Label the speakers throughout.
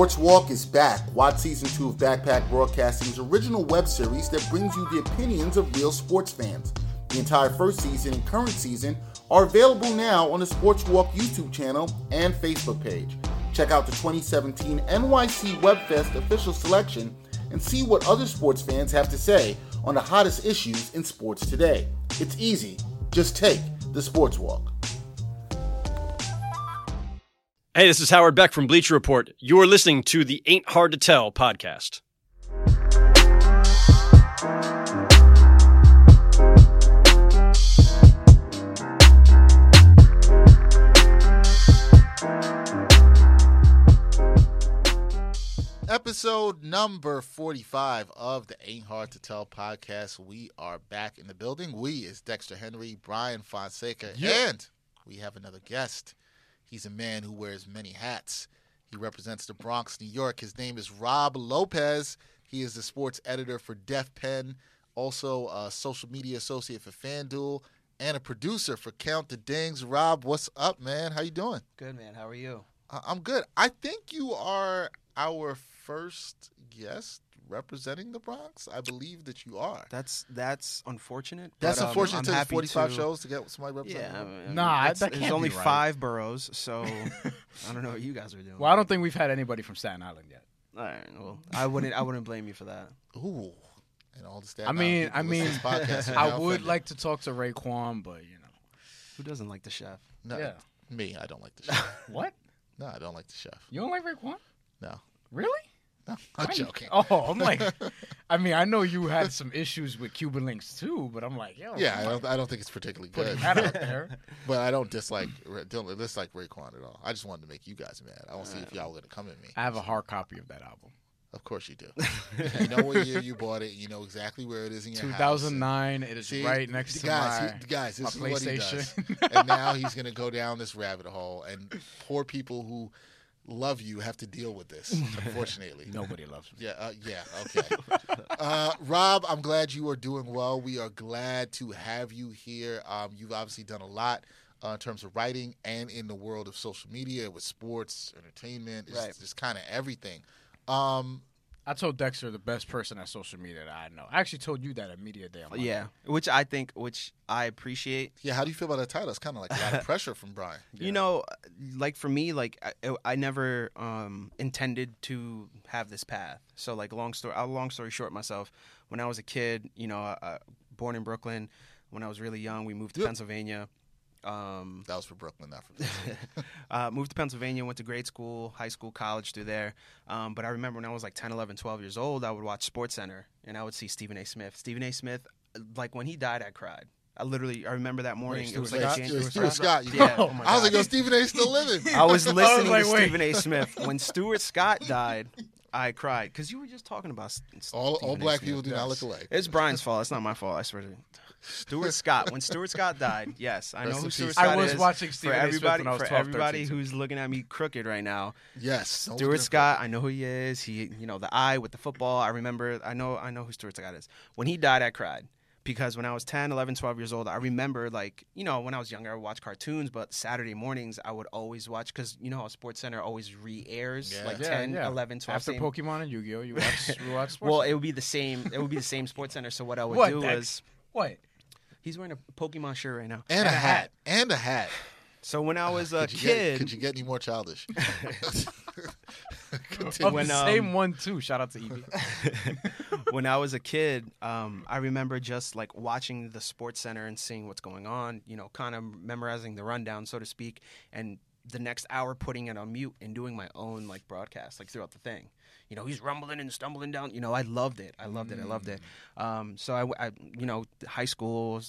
Speaker 1: Sports Walk is back. Watch season two of Backpack Broadcasting's original web series that brings you the opinions of real sports fans. The entire first season and current season are available now on the Sports Walk YouTube channel and Facebook page. Check out the 2017 NYC WebFest official selection and see what other sports fans have to say on the hottest issues in sports today. It's easy. Just take the Sports Walk.
Speaker 2: Hey, this is Howard Beck from Bleacher Report. You're listening to the Ain't Hard to Tell podcast.
Speaker 1: Episode number 45 of the Ain't Hard to Tell podcast. We are back in the building. We is Dexter Henry, Brian Fonseca, and we have another guest. He's a man who wears many hats. He represents the Bronx, New York. His name is Rob Lopez. He is the sports editor for Def Pen, also a social media associate for FanDuel, and a producer for Count the Dings. Rob, what's up, man? How you doing?
Speaker 3: Good man. How are you?
Speaker 1: I'm good. I think you are our first guest representing the Bronx. I believe that you are.
Speaker 3: That's that's unfortunate.
Speaker 1: That's
Speaker 3: but, um,
Speaker 1: unfortunate.
Speaker 3: I'm
Speaker 1: It took
Speaker 3: happy
Speaker 1: 45
Speaker 3: to-
Speaker 1: shows to get somebody representing.
Speaker 3: Yeah, I mean,
Speaker 4: Nah,
Speaker 3: it's-
Speaker 4: that can't
Speaker 3: only
Speaker 4: be right.
Speaker 3: five boroughs, so I don't know what you guys are doing.
Speaker 4: Well, I don't think we've had anybody from Staten Island yet.
Speaker 3: All right, well, I wouldn't I wouldn't blame you for that.
Speaker 1: Ooh. And all the Staten
Speaker 4: I mean,
Speaker 1: Island
Speaker 4: I mean,
Speaker 1: listen to this podcast are
Speaker 4: I would like to talk to Raekwon, but you know,
Speaker 3: Who doesn't like the chef?
Speaker 1: No,
Speaker 4: yeah.
Speaker 1: me. I don't like the chef.
Speaker 4: What?
Speaker 1: no, I don't like the chef.
Speaker 4: You don't like Raekwon?
Speaker 1: No,
Speaker 4: Really?
Speaker 1: I'm joking.
Speaker 4: Oh, I'm like, I mean, I know you had some issues with Cuban Linx too, but I'm like, yo,
Speaker 1: Yeah, I don't. I don't think it's particularly good.
Speaker 4: that out there.
Speaker 1: but I don't dislike don't dislike Raekwon at all. I just wanted to make you guys mad. I want to see if uh, y'all were gonna come at me.
Speaker 4: I have a hard copy of that album.
Speaker 1: Of course you do. you know what year you bought it. You know exactly where it is in your house.
Speaker 4: 2009. It is
Speaker 1: See,
Speaker 4: right next to
Speaker 1: guys,
Speaker 4: my,
Speaker 1: he, guys,
Speaker 4: my
Speaker 1: this is what he does.
Speaker 4: PlayStation.
Speaker 1: and now he's going to go down this rabbit hole, and poor people who love you have to deal with this. Unfortunately,
Speaker 4: Nobody loves me.
Speaker 1: Yeah, uh, yeah, okay. uh, Rob, I'm glad you are doing well. We are glad to have you here. Um, you've obviously done a lot uh, in terms of writing and in the world of social media with sports, entertainment, it's
Speaker 3: Right.
Speaker 1: just kind of everything. Um,
Speaker 4: I told Dexter the best person at social media that I know. I actually told you that at Media Day. On Monday.
Speaker 3: Yeah, which I think, which I appreciate.
Speaker 1: yeah, how do you feel about that title? It's kind of like a lot of pressure from Brian.
Speaker 3: You know, like for me, like I, I never um, intended to have this path. So, like, long story, long story short, myself, when I was a kid, you know, uh, born in Brooklyn. When I was really young, we moved to
Speaker 1: Yep.
Speaker 3: Pennsylvania. Um,
Speaker 1: That was for Brooklyn, not for Brooklyn.
Speaker 3: uh, moved to Pennsylvania, went to grade school, high school, college through there. Um, but I remember when I was like 10, 11, 12 years old, I would watch Sports Center and I would see Stephen A. Smith. Stephen A. Smith, like when he died, I cried. I literally, I remember that morning. it was
Speaker 4: Stuart
Speaker 3: like
Speaker 4: Scott?
Speaker 3: January.
Speaker 1: Stuart Scott. you-
Speaker 3: Yeah, oh my
Speaker 1: I was like,
Speaker 3: God.
Speaker 1: yo, Stephen A. still living.
Speaker 3: I was listening
Speaker 4: like,
Speaker 3: to
Speaker 4: wait.
Speaker 3: Stephen A. Smith when Stuart Scott died. I cried because you were just talking about
Speaker 1: all all black
Speaker 3: Smith.
Speaker 1: people do not look alike.
Speaker 3: It's Brian's fault. It's not my fault. I swear to you. Stuart Scott. When Stuart Scott died, yes, I know
Speaker 1: Rest in
Speaker 3: who
Speaker 1: peace.
Speaker 3: Stuart
Speaker 4: I
Speaker 3: Scott
Speaker 4: was
Speaker 3: is.
Speaker 4: watching
Speaker 3: for
Speaker 4: Stephen A. Smith
Speaker 3: everybody.
Speaker 4: when I was
Speaker 3: for
Speaker 4: 12,
Speaker 3: everybody
Speaker 4: 13,
Speaker 3: who's looking at me crooked right now.
Speaker 1: Yes. don't
Speaker 3: Stuart. Scott, I know who he is. He, you know, the eye with the football. I remember. I know. I know who Stuart Scott is. When he died, I cried because when I was 10, 11, 12 years old, I remember like you know when I was younger, I would watch cartoons, but Saturday mornings I would always watch because you know how Sports Center always re-airs
Speaker 1: Yeah.
Speaker 3: like
Speaker 4: Yeah,
Speaker 3: 10,
Speaker 4: yeah.
Speaker 3: 11, 12.
Speaker 4: After
Speaker 3: same-
Speaker 4: Pokemon and Yu-Gi-Oh, you watch, you watch sports.
Speaker 3: well, it would be the same. It would be the same Sports Center. So what I would
Speaker 4: What,
Speaker 3: do
Speaker 4: Dex?
Speaker 3: was
Speaker 4: what?
Speaker 3: He's wearing a Pokemon shirt right now.
Speaker 1: And a hat. And a hat.
Speaker 3: So when I was a
Speaker 1: Could you get-
Speaker 3: kid,
Speaker 1: could you get any more childish?
Speaker 4: Of
Speaker 3: When,
Speaker 4: the
Speaker 3: um,
Speaker 4: same one too. Shout out to Evie.
Speaker 3: when I was a kid, um, I remember just like watching the Sports Center and seeing what's going on. You know, kind of memorizing the rundown, so to speak, and the next hour putting it on mute and doing my own like broadcast, like throughout the thing. You know, he's rumbling and stumbling down. You know, I loved it. I loved it. I loved it. Um, so I, I, you know, high school.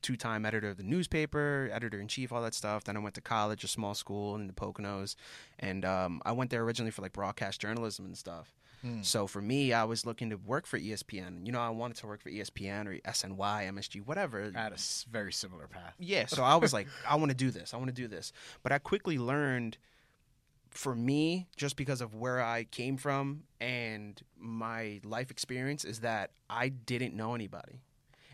Speaker 3: Two-time editor of the newspaper, editor in chief, all that stuff. Then I went to college, a small school in the Poconos, and um, I went there originally for like broadcast journalism and stuff. So for me, I was looking to work for ESPN. You know, I wanted to work for ESPN or SNY, MSG, whatever.
Speaker 4: I had a very similar path.
Speaker 3: Yeah, so I was like, I want to do this. I want to do this. But I quickly learned for me, just because of where I came from and my life experience, is that I didn't know anybody.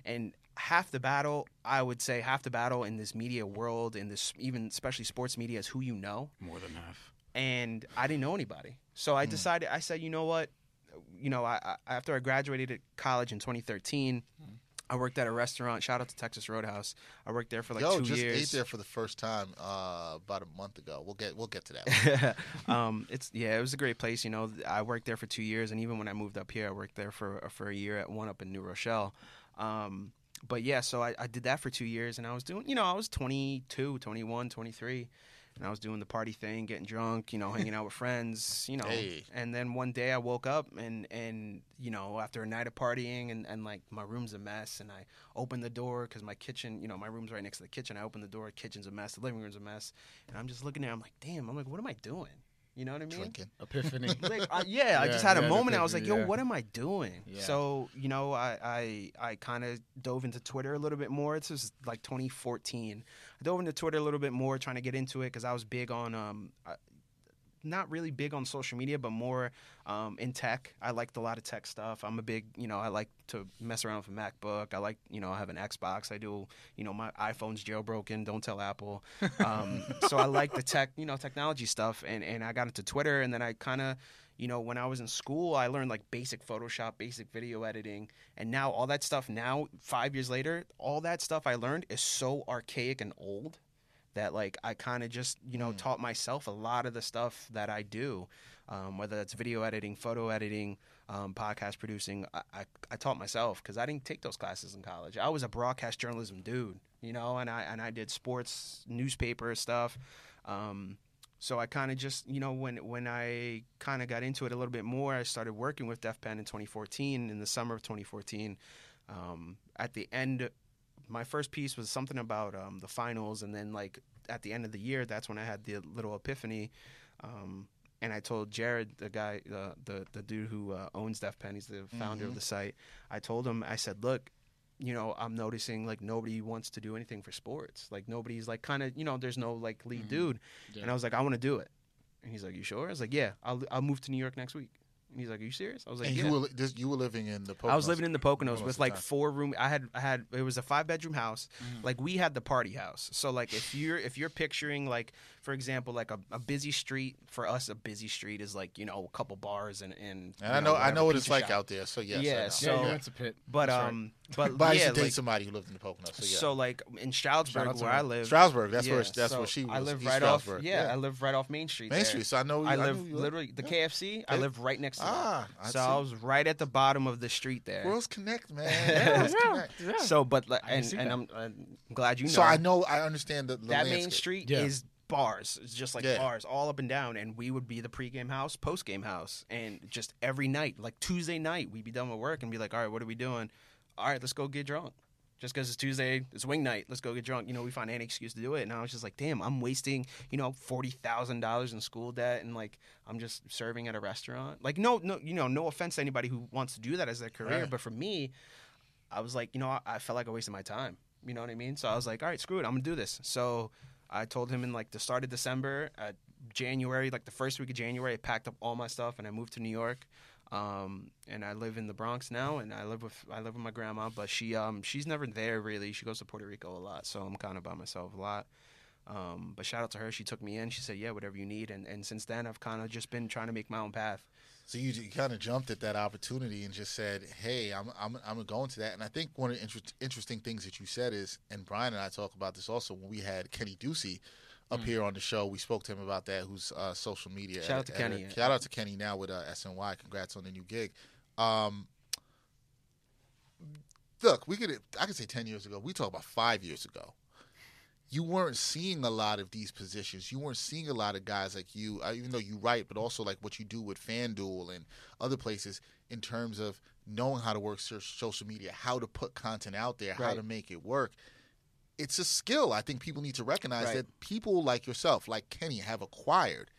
Speaker 3: And half the battle, I would say, half the battle in this media world, in this even especially sports media, is who you know.
Speaker 4: More than half.
Speaker 3: and I didn't know anybody. So I hmm. decided. I said, you know what? You know, I, I after I graduated at college in 2013. I worked at a restaurant. Shout out to Texas Roadhouse. I worked there for like
Speaker 1: Yo,
Speaker 3: two
Speaker 1: just
Speaker 3: years.
Speaker 1: ate there for the first time uh, about a month ago. We'll get we'll get to that.
Speaker 3: um, it's yeah, it was a great place. You know, I worked there for two years, and even when I moved up here, I worked there for for a year at one up in New Rochelle. Um, but yeah, so I, I did that for two years, and I was doing, you know, I was 22, 21, 23, and I was doing the party thing, getting drunk, you know, hanging out with friends, you know.
Speaker 1: Hey.
Speaker 3: And then one day I woke up and and you know after a night of partying and, and like my room's a mess, and I opened the door because my kitchen, you know, my room's right next to the kitchen. I opened the door, kitchen's a mess, the living room's a mess, and I'm just looking there. I'm like, damn, I'm like, what am I doing? You know what I mean?
Speaker 1: Drinking.
Speaker 4: Epiphany.
Speaker 3: like I, yeah, I just had a
Speaker 4: yeah,
Speaker 3: moment. I was like, "Yo,
Speaker 4: yeah.
Speaker 3: what am I doing?"
Speaker 4: Yeah.
Speaker 3: So you know, I I, I kind of dove into Twitter a little bit more. It's just like 2014. I dove into Twitter a little bit more, trying to get into it because I was big on um, not really big on social media, but more um, in tech. I liked a lot of tech stuff. I'm a big, you know, I like to mess around with a MacBook. I like, you know, I have an Xbox. I do, you know, my iPhone's jailbroken. Don't tell Apple. Um, so I like the tech, you know, technology stuff. And, and I got into Twitter, and then I kind of, you know, when I was in school, I learned like basic Photoshop, basic video editing, and now all that stuff. Now, five years later, all that stuff I learned is so archaic and old that like I kind of just you know taught myself a lot of the stuff that I do, um, whether that's video editing, photo editing, um, podcast producing. I, I, I taught myself because I didn't take those classes in college. I was a broadcast journalism dude, you know, and I and I did sports newspaper stuff. Um, so I kind of just you know when when I kind of got into it a little bit more, I started working with Def Pen in 2014 in the summer of 2014. Um, at the end my first piece was something about um, the finals, and then like at the end of the year, that's when I had the little epiphany. Um, and I told Jared, the guy, uh, the the dude who uh, owns Def Pen, he's the founder of the site. I told him, I said, look, you know, I'm noticing like nobody wants to do anything for sports. Like nobody's like kind of, you know, there's no like lead dude. And I was like, I want to do it. And he's like, you sure? I was like, yeah, I'll I'll move to New York next week. And he's like, are you serious? I was like,
Speaker 1: and
Speaker 3: yeah.
Speaker 1: you were this, you were living in the. Poconos
Speaker 3: I was living in the Poconos with like four room. I had I had it was a five bedroom house.
Speaker 1: Mm-hmm.
Speaker 3: Like we had the party house. So like if you're if you're picturing like for example like a, a busy street for us a busy street is like you know a couple bars and and,
Speaker 1: And
Speaker 3: you
Speaker 1: I know I know what it's like
Speaker 3: shop.
Speaker 1: out there. So yes,
Speaker 3: Yeah,
Speaker 1: I know.
Speaker 3: so-
Speaker 4: yeah, you went to Pitt.
Speaker 3: But
Speaker 4: That's right.
Speaker 3: um but
Speaker 1: But I used
Speaker 3: yeah
Speaker 1: to date
Speaker 3: like,
Speaker 1: somebody who lived in the Poconos. So yeah.
Speaker 3: so like in
Speaker 4: Shout
Speaker 3: Stroudsburg where. I live.
Speaker 1: Stroudsburg. That's where that's
Speaker 3: so
Speaker 1: where she was.
Speaker 3: I live
Speaker 1: East
Speaker 3: right off.
Speaker 1: Stroudsburg.
Speaker 3: Yeah, I live right off Main Street.
Speaker 1: Main
Speaker 3: there.
Speaker 1: Street. So I know.
Speaker 3: I live
Speaker 1: you
Speaker 3: literally the KFC. I live right next to
Speaker 1: Ah,
Speaker 3: it. So. I was right at the bottom of the street there.
Speaker 1: Worlds connect, man. Worlds connect.
Speaker 4: Yeah.
Speaker 3: So, but like,
Speaker 4: I can
Speaker 3: and, and. I'm, I'm glad you know.
Speaker 1: So I know I understand the, the
Speaker 3: that main street is bars. It's just like
Speaker 1: Yeah.
Speaker 3: bars all up and down, and we would be the pregame house, postgame house, and just every night, like Tuesday night, we'd be done with work and be like, all right, what are we doing? All right, let's go get drunk. Just because it's Tuesday, it's wing night. Let's go get drunk. You know, we find any excuse to do it. And I was just like, damn, I'm wasting, you know, forty thousand dollars in school debt, and like I'm just serving at a restaurant. Like, no, no, you know, no offense to anybody who wants to do that as their career,
Speaker 1: Right.
Speaker 3: but for me, I was like, you know, I, I felt like I wasted my time. You know what I mean? So I was like, all right, screw it, I'm gonna do this. So I told him in like the start of December, at January, like the first week of January, I packed up all my stuff and I moved to New York. Um, and I live in the Bronx now, and I live with I live with my grandma, but she um she's never there really. She goes to Puerto Rico a lot, so I'm kind of by myself a lot. Um, but shout out to her, she took me in. She said, "Yeah, whatever you need," and and since then I've kind of just been trying to make my own path.
Speaker 1: So you, you kind of jumped at that opportunity and just said, "Hey, I'm I'm I'm going to that." And I think one of the inter- interesting things that you said is, and Brian and I talk about this also when we had Kenny Ducey up
Speaker 3: Mm.
Speaker 1: here on the show. We spoke to him about that. Who's uh, social media?
Speaker 3: Shout out to. Kenny, yeah.
Speaker 1: Shout out to Kenny now with uh, SNY. Congrats on the new gig. Um, look, we could I could say ten years ago. We talk about five years ago. You weren't seeing a lot of these positions. You weren't seeing a lot of guys like you, uh, even though you write, but also like what you do with FanDuel and other places in terms of knowing how to work social media, how to put content out there, how to make it work. It's a skill. I think people need to recognize
Speaker 3: Right.
Speaker 1: that people like yourself, like Kenny, have acquired.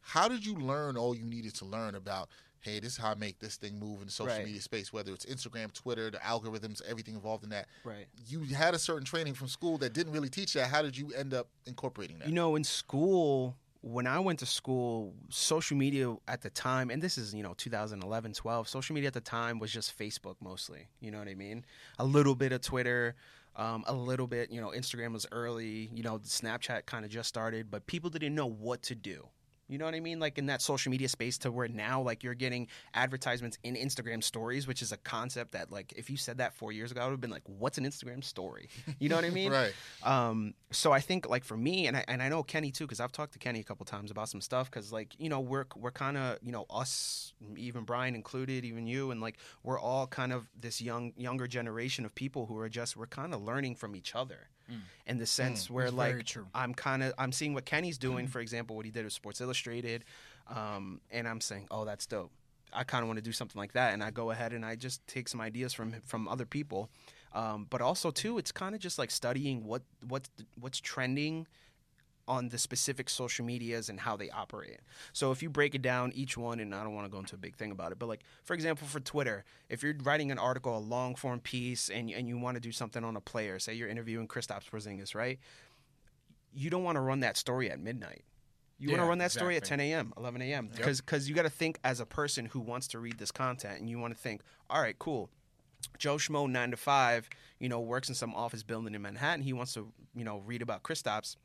Speaker 1: How did you learn all you needed to learn about? Hey, this is how I make this thing move in the social
Speaker 3: Right.
Speaker 1: media space, whether it's Instagram, Twitter, the algorithms, everything involved in that.
Speaker 3: Right.
Speaker 1: You had a certain training from school that didn't really teach that. How did you end up incorporating that?
Speaker 3: You know, in school, when I went to school, social media at the time, and this is, you know, 2011, 12, social media at the time was just Facebook mostly. You know what I mean? A little bit of Twitter, um, a little bit, you know, Instagram was early, you know, Snapchat kind of just started, but people didn't know what to do. You know what I mean? Like in that social media space to where now like you're getting advertisements in Instagram stories, which is a concept that like if you said that four years ago, I would have been like, what's an Instagram story? You know what I mean?
Speaker 1: right.
Speaker 3: Um, so I think like for me, and I, and I know Kenny too, because I've talked to Kenny a couple times about some stuff. Because like you know we're we're kind of you know us, even Brian included, even you, and like we're all kind of this young younger generation of people who are just we're kind of learning from each other. In the sense where like. I'm kind of I'm seeing what Kenny's doing, for example, what he did with Sports Illustrated, um, and I'm saying, oh, that's dope. I kind of want to do something like that, and I go ahead and I just take some ideas from from other people, um, but also too, it's kind of just like studying what what's what's trending on the specific social medias and how they operate. So if you break it down each one, and I don't want to go into a big thing about it, but like for example, for Twitter, if you're writing an article, a long form piece, and and you want to do something on a player, say you're interviewing Kristaps Porzingis, right? You don't want to run that story at midnight. You want to run that story at 10 a.m., 11 a.m. Because Because you got to think as a person who wants to read this content, and you want to think, all right, cool. Joe Schmo, nine to five, you know, works in some office building in Manhattan. He wants to, you know, read about Kristaps.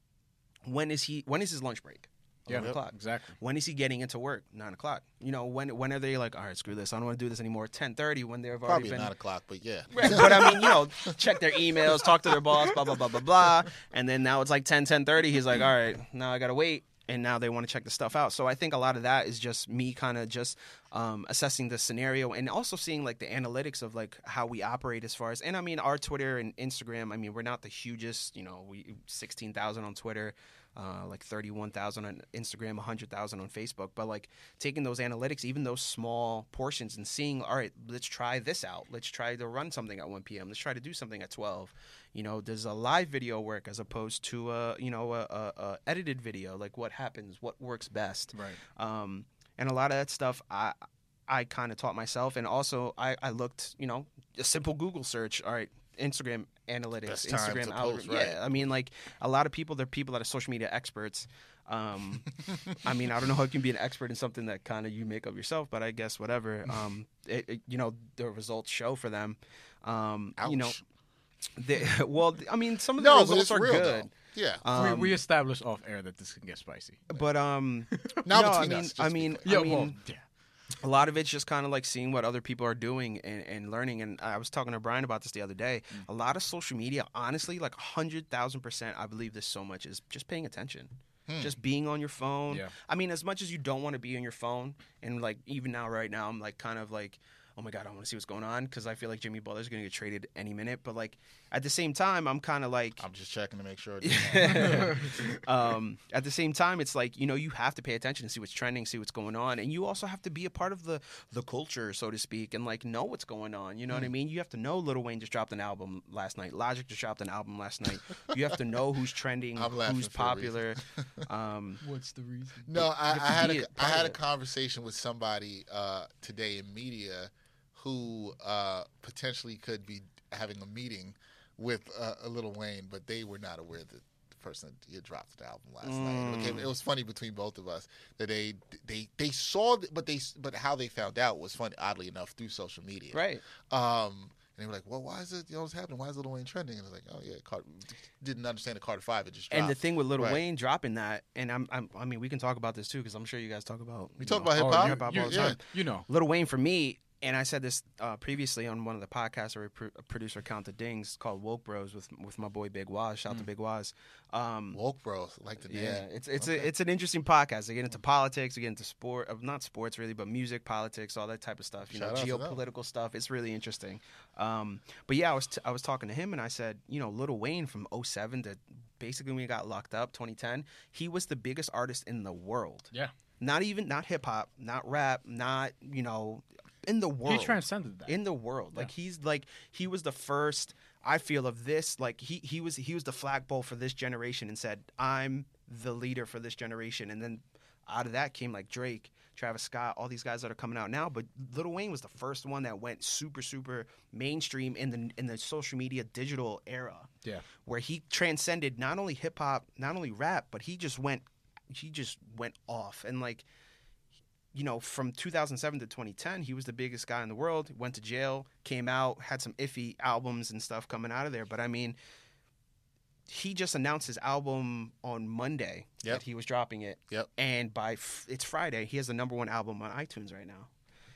Speaker 3: When is he? When is his lunch break?
Speaker 4: Yeah,
Speaker 3: Eleven o'clock.
Speaker 4: exactly.
Speaker 3: When is he getting into work? Nine o'clock. You know, when when are they like, all right, screw this, I don't want to do this anymore. Ten thirty when they've already
Speaker 1: Probably
Speaker 3: been
Speaker 1: nine o'clock, but yeah.
Speaker 3: Right, but I mean, you know, check their emails, talk to their boss, blah blah blah blah blah, and then now it's like 10, 10.30. He's like, all right, now I gotta wait, and now they want to check the stuff out. So I think a lot of that is just me kind of just um, assessing the scenario and also seeing like the analytics of like how we operate as far as, and I mean, our Twitter and Instagram. I mean, we're not the hugest, you know, we sixteen thousand on Twitter. Uh, like 31,000 on Instagram, 100,000 on Facebook. But like taking those analytics, even those small portions, and seeing, all right, let's try this out. Let's try to run something at 1 p.m. Let's try to do something at 12. You know, does a live video work as opposed to a, you know, a, a, a edited video? Like what happens? What works best?
Speaker 4: Right.
Speaker 3: Um, and a lot of that stuff, I, I kind of taught myself. And also I, I looked, you know, a simple Google search. All right. Instagram analytics, Instagram
Speaker 1: post, right.
Speaker 3: Yeah, I mean, like a lot of people, they're people that are social media experts. Um, I mean, I don't know how you can be an expert in something that kind of you make up yourself, but I guess whatever. Um, it, it- you know, the results show for them. Um, you know,
Speaker 1: Ouch.
Speaker 3: they, well, I mean, some of the
Speaker 1: No,
Speaker 3: results are
Speaker 1: real
Speaker 3: good.
Speaker 1: though. Yeah.
Speaker 3: Um,
Speaker 4: we, we established off air that this can get spicy.
Speaker 3: but um,
Speaker 1: Now
Speaker 3: no, I mean,
Speaker 1: us, just
Speaker 3: I mean,
Speaker 1: clear.
Speaker 3: I
Speaker 4: Yeah,
Speaker 3: mean,
Speaker 4: well, yeah.
Speaker 3: a lot of it's just kind of like seeing what other people are doing and, and learning. And I was talking to Brian about this the other day.
Speaker 1: Mm.
Speaker 3: A lot of social media, honestly, like hundred thousand percent, I believe this so much is just paying attention.
Speaker 1: Hmm.
Speaker 3: Just being on your phone.
Speaker 4: Yeah.
Speaker 3: I mean, as much as you don't want to be on your phone, and like even now, right now, I'm like kind of like, oh my god, I want to see what's going on because I feel like Jimmy Butler's going to get traded any minute. But like at the same time, I'm kind of like,
Speaker 1: I'm just checking to make sure.
Speaker 3: um, at the same time, it's like you know you have to pay attention and see what's trending, see what's going on, and you also have to be a part of the the culture, so to speak, and like know what's going on. You know
Speaker 1: Hmm.
Speaker 3: what I mean? You have to know Lil Wayne just dropped an album last night. Logic just dropped an album last night. You have to know who's trending, who's popular. Um,
Speaker 4: What's the reason?
Speaker 1: No, I,
Speaker 3: have
Speaker 1: I had
Speaker 3: be
Speaker 1: a,
Speaker 3: a
Speaker 1: I
Speaker 3: part
Speaker 1: had a conversation with somebody uh, today in media who uh, potentially could be having a meeting with uh, a Lil Wayne, but they were not aware that the person that had dropped the album last night. It, it was funny between both of us that they they they saw, but they but how they found out was funny. Oddly enough, through social media,
Speaker 3: right.
Speaker 1: Um, and they were like, "Well, why is it? You know, what's happening? Why is Lil Wayne trending?" And I was like, "Oh yeah, Carter, didn't understand the Carter Five. It just dropped."
Speaker 3: And the thing with Little
Speaker 1: Right.
Speaker 3: Wayne dropping that, and I'm, I'm, I mean, we can talk about this too because I'm sure you guys talk about.
Speaker 1: we talk
Speaker 3: know,
Speaker 1: about hip hop.
Speaker 3: all the time.
Speaker 4: You know.
Speaker 3: Little Wayne for me, and I said this uh, previously on one of the podcasts or a, pro- a producer Count the Dings called Woke Bros with with my boy Big Waz. Shout out to Big Waz. Um,
Speaker 1: Woke bros, like the name.
Speaker 3: yeah, it's it's
Speaker 1: Okay.
Speaker 3: a, it's an interesting podcast. They get into politics, they get into sport, uh, not sports really, but music, politics, all that type of stuff. You
Speaker 1: Shout
Speaker 3: know,
Speaker 1: out to them.
Speaker 3: geopolitical stuff. It's really interesting. Um, but yeah, I was t- I was talking to him and I said, you know, Lil Wayne from 07 to basically when he got locked up, 2010, he was the biggest artist in the world.
Speaker 4: Yeah.
Speaker 3: Not even not hip hop, not rap, not you know, in the world
Speaker 4: He transcended that.
Speaker 3: in the world. Like he's like he was the first I feel of this like he he was he was the flagpole for this generation and said I'm the leader for this generation and then out of that came like Drake, Travis Scott, all these guys that are coming out now, but Lil Wayne was the first one that went super super mainstream in the in the social media digital era
Speaker 4: yeah.
Speaker 3: where he transcended not only hip hop, not only rap, but he just went he just went off and like you know, from 2007 to 2010, he was the biggest guy in the world. Went to jail, came out, had some iffy albums and stuff coming out of there. But I mean, he just announced his album on Monday
Speaker 1: Yep.
Speaker 3: that he was dropping it.
Speaker 1: Yep.
Speaker 3: And by f- it's Friday, he has the number one album on iTunes right now.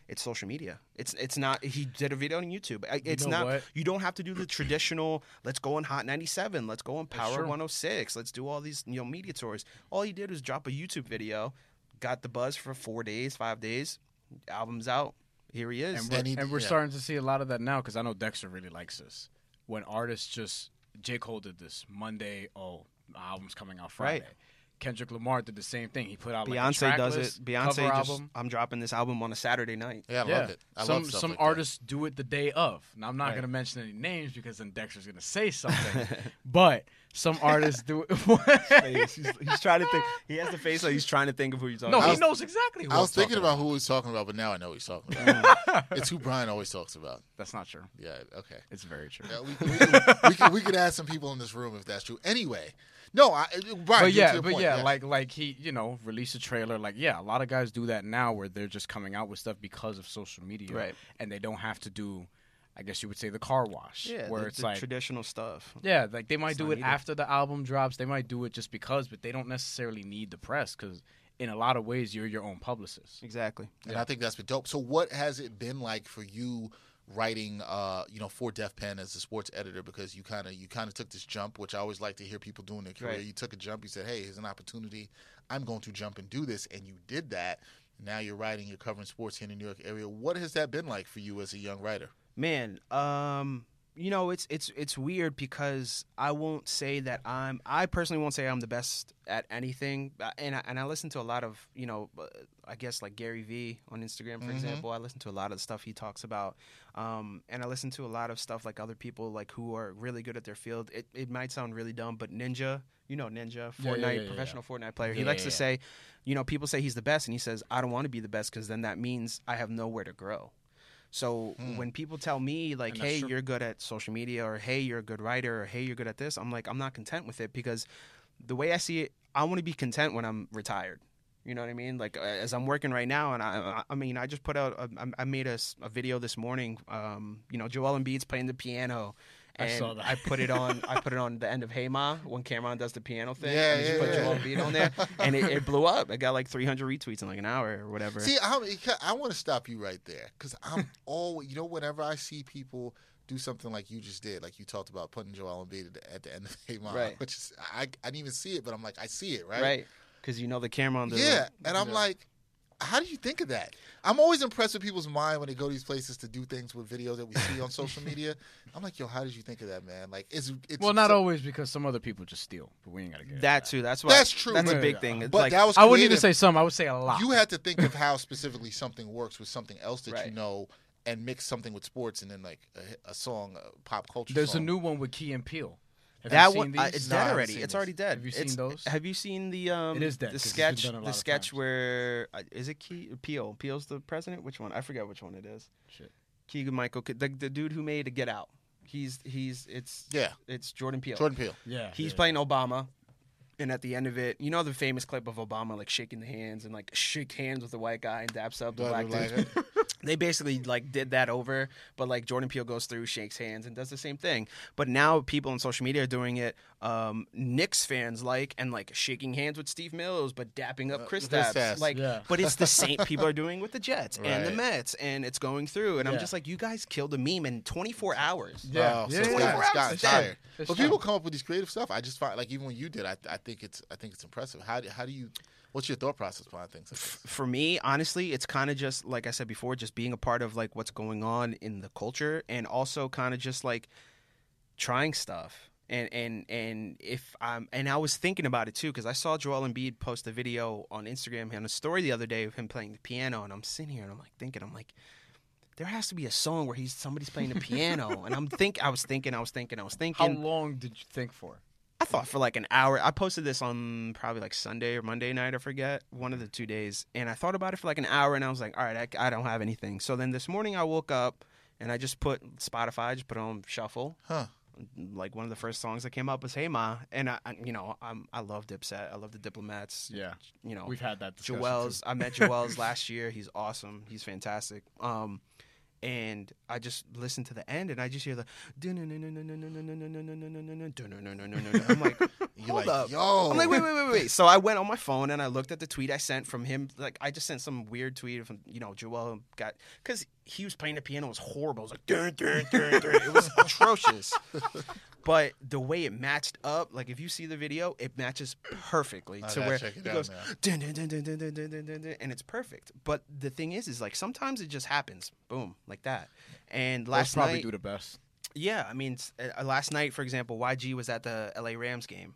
Speaker 3: It's social media. It's it's not. He did a video on YouTube. I- It's
Speaker 4: know
Speaker 3: not.
Speaker 4: what?
Speaker 3: You don't have to do the traditional. Let's go on Hot 97. Let's go on Power 106. Let's do all these you know media tours. All he did was drop a YouTube video, got the buzz for four days, five days. Album's out. Here he is.
Speaker 4: And we're,
Speaker 1: And he-
Speaker 4: and we're
Speaker 1: yeah.
Speaker 4: starting to see a lot of that now because I know Dexter really likes this. When artists just J Cole did this Monday. Oh, album's coming out Friday.
Speaker 3: Right.
Speaker 4: Kendrick Lamar did the same thing. He put out like a
Speaker 3: Beyonce does
Speaker 4: list,
Speaker 3: it. Beyonce
Speaker 4: cover
Speaker 3: just.
Speaker 4: album.
Speaker 3: I'm dropping this album on a Saturday night.
Speaker 1: Yeah, I
Speaker 4: yeah,
Speaker 1: love it. I
Speaker 4: some
Speaker 1: love
Speaker 4: some
Speaker 1: like that.
Speaker 4: artists do it the day of. Now I'm not
Speaker 3: Right.
Speaker 4: going to mention any names because then Dexter's going to say something. but some artists do it.
Speaker 3: He's, he's trying to think. He has the face like he's trying to think of who you're talking
Speaker 4: no,
Speaker 3: about.
Speaker 4: he knows exactly. Who
Speaker 1: I was thinking
Speaker 4: talking
Speaker 1: about who he was talking about, but now I know who he's talking about. it's who Brian always talks about.
Speaker 4: That's not true.
Speaker 1: Yeah, okay.
Speaker 4: It's very true.
Speaker 1: Yeah, we, we, we, we, could, we could add some people in this room if that's true. Anyway, no, I, Brian.
Speaker 4: but yeah, but
Speaker 1: point,
Speaker 4: yeah, like like he, you know, release a trailer. Like yeah, a lot of guys do that now, where they're just coming out with stuff because of social media,
Speaker 3: Right.
Speaker 4: And they don't have to do, I guess you would say, the car wash,
Speaker 3: yeah,
Speaker 4: where
Speaker 3: the,
Speaker 4: it's
Speaker 3: the
Speaker 4: like,
Speaker 3: traditional stuff.
Speaker 4: yeah, like they might
Speaker 3: It's
Speaker 4: do it
Speaker 3: needed.
Speaker 4: after the album drops. They might do it just because, but they don't necessarily need the press because in a lot of ways, you're your own publicist.
Speaker 3: Exactly.
Speaker 1: and I think that's been dope. So, what has it been like for you writing, uh, you know, for Def Pen as a sports editor? Because you kind of you kind of took this jump, which I always like to hear people do in their career.
Speaker 3: Right.
Speaker 1: You took a jump. You said, "Hey, here's an opportunity. I'm going to jump and do this," and you did that. Now you're writing, you're covering sports here in the New York area. What has that been like for you as a young writer?
Speaker 3: Man, um, you know, it's it's it's weird because I won't say that I'm. I personally won't say I'm the best at anything, Uh, and I, and I listen to a lot of you know, uh, I guess like Gary Vee on Instagram, for
Speaker 1: Mhm.
Speaker 3: example. I listen to a lot of the stuff he talks about, um, and I listen to a lot of stuff like other people like who are really good at their field. It it might sound really dumb, but Ninja, you know, Ninja, Fortnite,
Speaker 4: yeah, yeah, yeah.
Speaker 3: professional Fortnite player. He likes to say, you know, people say he's the best, and he says, I don't want to be the best because then that means I have nowhere to grow. So
Speaker 1: Hmm.
Speaker 3: when people tell me like, "Hey,
Speaker 4: true.
Speaker 3: you're good at social media," or "Hey, you're a good writer," or "Hey, you're good at this," I'm like, I'm not content with it because the way I see it, I want to be content when I'm retired. You know what I mean? Like as I'm working right now, and I, I mean, I just put out, a, I- I made a video this morning. Um, you know, Joel Embiid's playing the piano.
Speaker 4: I saw that.
Speaker 3: I put it on. I put it on the end of Hey Ma when Cameron does the piano thing.
Speaker 1: Yeah,
Speaker 3: and just
Speaker 1: yeah,
Speaker 3: put
Speaker 1: yeah.
Speaker 3: Joel Embiid on there, and it, it blew up. It got like 300 retweets in like an hour or whatever.
Speaker 1: See, I, I want to stop you right there because I'm always, you know, whenever I see people do something like you just did, like you talked about putting Joel Embiid at the, at the end of Hey Ma,
Speaker 3: Right.
Speaker 1: which is I, I didn't even see it, but I'm like, I see it, right?
Speaker 3: right? Because you know the camera on the
Speaker 1: Yeah, and I'm
Speaker 3: Yeah.
Speaker 1: like, how do you think of that? I'm always impressed with people's mind when they go to these places to do things with videos that we see on social media. I'm like, yo, how did you think of that, man? Like, it's, it's
Speaker 4: Well, not always because some other people just steal, but we ain't gotta get
Speaker 3: that
Speaker 4: into
Speaker 3: too. That's why.
Speaker 1: That's true,
Speaker 3: That's a
Speaker 4: but-
Speaker 3: big thing. It's
Speaker 1: but
Speaker 3: like,
Speaker 1: that was
Speaker 4: I wouldn't even say some. I would say a lot.
Speaker 1: You had to think of how specifically something works with something else that you know, and mix something with sports, and then like a, a song, a pop culture.
Speaker 4: There's
Speaker 1: song.
Speaker 4: a new one with Key and Peele. Have
Speaker 3: that
Speaker 4: you seen
Speaker 3: one, uh, it's
Speaker 1: No,
Speaker 3: dead already. It's
Speaker 1: this.
Speaker 3: already dead.
Speaker 4: Have you
Speaker 3: It's-
Speaker 4: seen those?
Speaker 3: Have you seen the um?
Speaker 4: It is dead,
Speaker 3: The
Speaker 4: 'cause it's been
Speaker 3: sketch.
Speaker 4: done a lot
Speaker 3: The
Speaker 4: of
Speaker 3: sketch
Speaker 4: times.
Speaker 3: where uh, is it Key Peele? Peele's the president. Which one? I forget which one it is.
Speaker 4: Shit.
Speaker 3: Keegan Michael, the, the dude who made Get Out. He's he's it's
Speaker 1: Yeah,
Speaker 3: it's Jordan Peele.
Speaker 1: Jordan Peele.
Speaker 4: Yeah,
Speaker 3: He's
Speaker 4: yeah.
Speaker 3: playing Obama. And at the end of it, you know the famous clip of Obama like shaking the hands and like shake hands with the white guy and daps up the
Speaker 1: Blah,
Speaker 3: black
Speaker 1: blah,
Speaker 3: dude.
Speaker 1: blah.
Speaker 3: they basically like did that over, but like Jordan Peele goes through, shakes hands, and does the same thing. But now people on social media are doing it. Um, Knicks fans like and like shaking hands with Steve Mills, but dapping up
Speaker 1: Uh,
Speaker 3: Chris
Speaker 1: Chris
Speaker 3: Stapps.
Speaker 1: Stapps.
Speaker 3: Like,
Speaker 4: Yeah.
Speaker 3: but it's the same people are doing with the Jets and the Mets, and it's going through. And I'm just like, you guys killed a meme in 24 hours.
Speaker 4: Yeah,
Speaker 1: Oh, so
Speaker 4: yeah,
Speaker 1: it's
Speaker 4: yeah,
Speaker 1: got-
Speaker 3: yeah.
Speaker 1: it's gotten
Speaker 3: It's dead.
Speaker 1: tired.
Speaker 4: It's
Speaker 1: But
Speaker 4: true.
Speaker 1: people come up with these creative stuff. I just find like even when you did, I, I think it's I think it's impressive. How do, how do you? What's your thought process behind things like this?
Speaker 3: for me honestly it's kind of just like i said before just being a part of like what's going on in the culture and also kind of just like trying stuff and and and if i'm and i was thinking about it too because i saw joel Embiid post a video on instagram and a story the other day of him playing the piano and i'm sitting here and i'm like thinking i'm like there has to be a song where he's somebody's playing the piano and i'm think i was thinking i was thinking i was thinking.
Speaker 4: How long did you think for?
Speaker 3: I thought for like an hour. I posted this on probably like Sunday or Monday night. I forget one of the two days, and I thought about it for like an hour, and I was like, all right, I, I don't have anything. So then this morning I woke up and I just put Spotify, I just put on shuffle.
Speaker 1: Huh?
Speaker 3: Like one of the first songs that came up was "Hey Ma," and I, I you know, I'm I love Dipset. I love the Diplomats.
Speaker 4: Yeah,
Speaker 3: You know,
Speaker 4: we've had that.
Speaker 3: Joel's.
Speaker 4: too.
Speaker 3: I met Joel's last year. He's awesome. He's fantastic. Um, and I just listen to the end, and I just hear the. I'm like, hold
Speaker 1: like,
Speaker 3: up.
Speaker 1: yo.
Speaker 3: I'm like, wait, wait, wait, wait. So I went on my phone and I looked at the tweet I sent from him. Like, I just sent some weird tweet from, you know, Joel got, because he was playing the piano. It was horrible. It was like, dun, dun, dun, dun. it was atrocious. But the way it matched up, like if you see the video, it matches perfectly
Speaker 1: I
Speaker 3: to
Speaker 1: gotta
Speaker 3: where
Speaker 1: check it
Speaker 3: he
Speaker 1: out
Speaker 3: goes,
Speaker 1: now.
Speaker 3: dun, dun, dun, dun, dun, dun, dun, dun, dun, and it's perfect. But the thing is, is like sometimes it just happens, boom, like that. And last
Speaker 4: probably
Speaker 3: night,
Speaker 4: do the best.
Speaker 3: yeah, I mean, s- uh, last night, for example, YG was at the LA Rams game.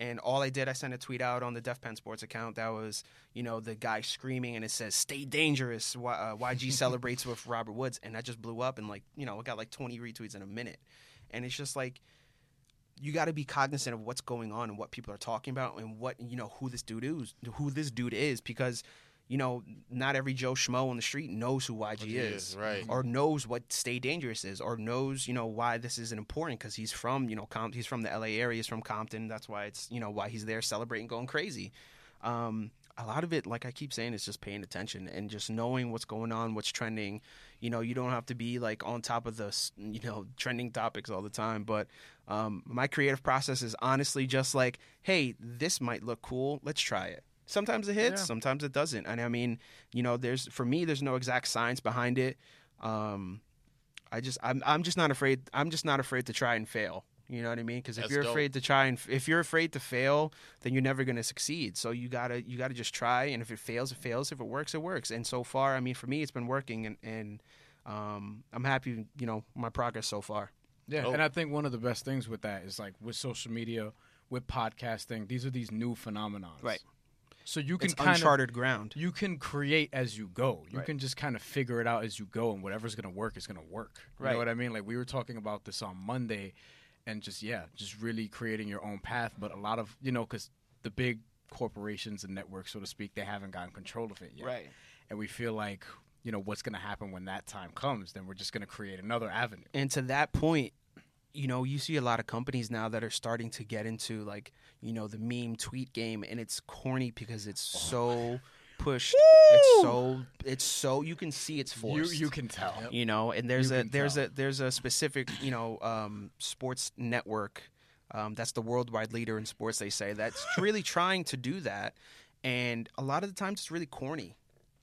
Speaker 3: And all I did, I sent a tweet out on the Def Pen Sports account that was, you know, the guy screaming and it says, stay dangerous. Y- uh, YG celebrates with Robert Woods. And that just blew up and, like, you know, it got like 20 retweets in a minute. And it's just like, you got to be cognizant of what's going on and what people are talking about and what, you know, who this dude is, who this dude is. Because, you know, not every Joe Schmo on the street knows who YG is
Speaker 1: is, right.
Speaker 3: or knows what Stay Dangerous is, or knows you know why this isn't important because he's from you know Com- he's from the L.A. area, he's from Compton. That's why it's you know why he's there celebrating, going crazy. Um, a lot of it, like I keep saying, is just paying attention and just knowing what's going on, what's trending. You know, you don't have to be like on top of the you know trending topics all the time, but um, my creative process is honestly just like, hey, this might look cool, let's try it. Sometimes it hits,
Speaker 4: Yeah.
Speaker 3: sometimes it doesn't, and I mean, you know, there's for me, there's no exact science behind it. Um, I just I'm I'm just not afraid. I'm just not afraid to try and fail. You know what I mean? Because if
Speaker 1: That's
Speaker 3: you're
Speaker 1: dope.
Speaker 3: afraid to try and if you're afraid to fail, then you're never going to succeed. So you gotta you gotta just try, and if it fails, it fails. If it works, it works. And so far, I mean, for me, it's been working, and and um, I'm happy. You know, my progress so far.
Speaker 4: Yeah,
Speaker 1: Oh.
Speaker 4: and I think one of the best things with that is like with social media, with podcasting, these are these new phenomenons.
Speaker 3: Right.
Speaker 4: So you can kind of
Speaker 3: uncharted ground.
Speaker 4: you can create as you go. You
Speaker 3: Right.
Speaker 4: can just kind of figure it out as you go, and whatever's gonna work is gonna work. You
Speaker 3: Right.
Speaker 4: know what I mean? Like we were talking about this on Monday, and just yeah, just really creating your own path. But a lot of you know, because the big corporations and networks, so to speak, they haven't gotten control of it yet. Right. And we feel like you know what's gonna happen when that time comes. Then we're just gonna create another avenue.
Speaker 3: And to that point, you know, you see a lot of companies now that are starting to get into like, you know, the meme tweet game and it's corny because it's
Speaker 4: Oh
Speaker 3: so pushed. It's so it's so you can see it's
Speaker 4: You
Speaker 3: forced.
Speaker 4: you can tell.
Speaker 3: you know, and there's
Speaker 4: You
Speaker 3: a there's
Speaker 4: tell.
Speaker 3: a there's a specific, you know, um, sports network um, that's the worldwide leader in sports they say that's really trying to do that and a lot of the times it's really corny.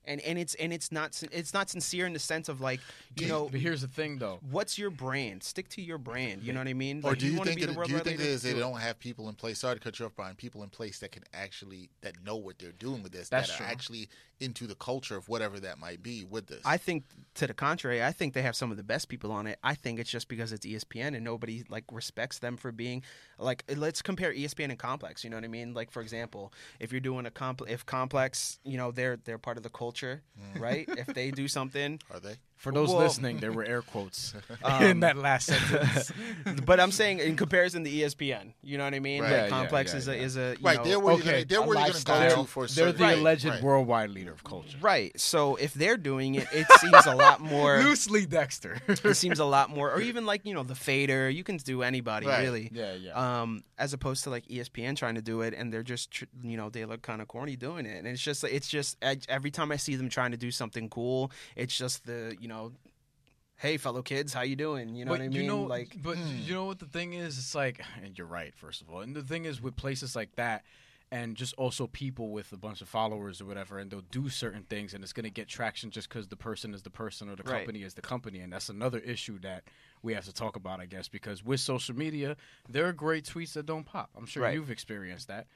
Speaker 3: And and it's and it's not it's not sincere in the sense of like, you know,
Speaker 4: But here's the thing, though.
Speaker 3: what's your brand? Stick to your brand. You know what I mean?
Speaker 1: Or
Speaker 3: Like,
Speaker 1: do you,
Speaker 3: wanna
Speaker 1: think
Speaker 3: be the
Speaker 1: it, do you think it is they
Speaker 3: Do it.
Speaker 1: don't have people in place? Sorry to cut you off, Brian. People in place that can actually that know what they're doing with this,
Speaker 4: That's
Speaker 1: that
Speaker 4: true.
Speaker 1: are actually into the culture of whatever that might be with this.
Speaker 3: I think to the contrary, I think they have some of the best people on it. I think it's just because it's ESPN and nobody like respects them for being like let's compare ESPN and Complex, you know what I mean? Like for example, if you're doing a comp if Complex, you know, they're they're part of the culture, mm. right? if they do something,
Speaker 1: are they?
Speaker 4: For those
Speaker 3: Well-
Speaker 4: listening, there were air quotes
Speaker 3: Um,
Speaker 4: in that last sentence.
Speaker 3: but I'm saying in comparison to ESPN, you know what I mean?
Speaker 1: Right.
Speaker 3: Like
Speaker 1: Yeah,
Speaker 4: yeah,
Speaker 3: Complex
Speaker 4: yeah,
Speaker 3: is a is a you
Speaker 1: Right,
Speaker 3: know,
Speaker 1: they're where
Speaker 4: okay,
Speaker 1: you're gonna, they're
Speaker 4: a
Speaker 1: where you're
Speaker 4: lifestyle.
Speaker 1: going to go to for
Speaker 4: They're the
Speaker 1: right,
Speaker 4: alleged
Speaker 1: right.
Speaker 4: worldwide leader of culture.
Speaker 3: right. So if they're doing it, it seems a lot more
Speaker 4: Loosely Dexter.
Speaker 3: it seems a lot more or even like, you know, the fader, you can do anybody
Speaker 1: Right.
Speaker 3: really.
Speaker 4: yeah, yeah.
Speaker 3: um, as opposed to like ESPN trying to do it, and they're just tr- you know they look kind of corny doing it, and it's just it's just every time I see them trying to do something cool, it's just the you know, hey fellow kids, how you doing? You know
Speaker 4: but
Speaker 3: what I mean?
Speaker 4: you know,
Speaker 3: like
Speaker 4: but
Speaker 1: Hmm.
Speaker 4: you know what the thing is? It's like, and you're right, first of all. And the thing is, with places like that, and just also people with a bunch of followers or whatever, and they'll do certain things, and it's going to get traction just because the person is the person or the
Speaker 3: Right.
Speaker 4: company is the company, and that's another issue that we have to talk about, I guess, because with social media, there are great tweets that don't pop. I'm sure
Speaker 3: Right.
Speaker 4: you've experienced that.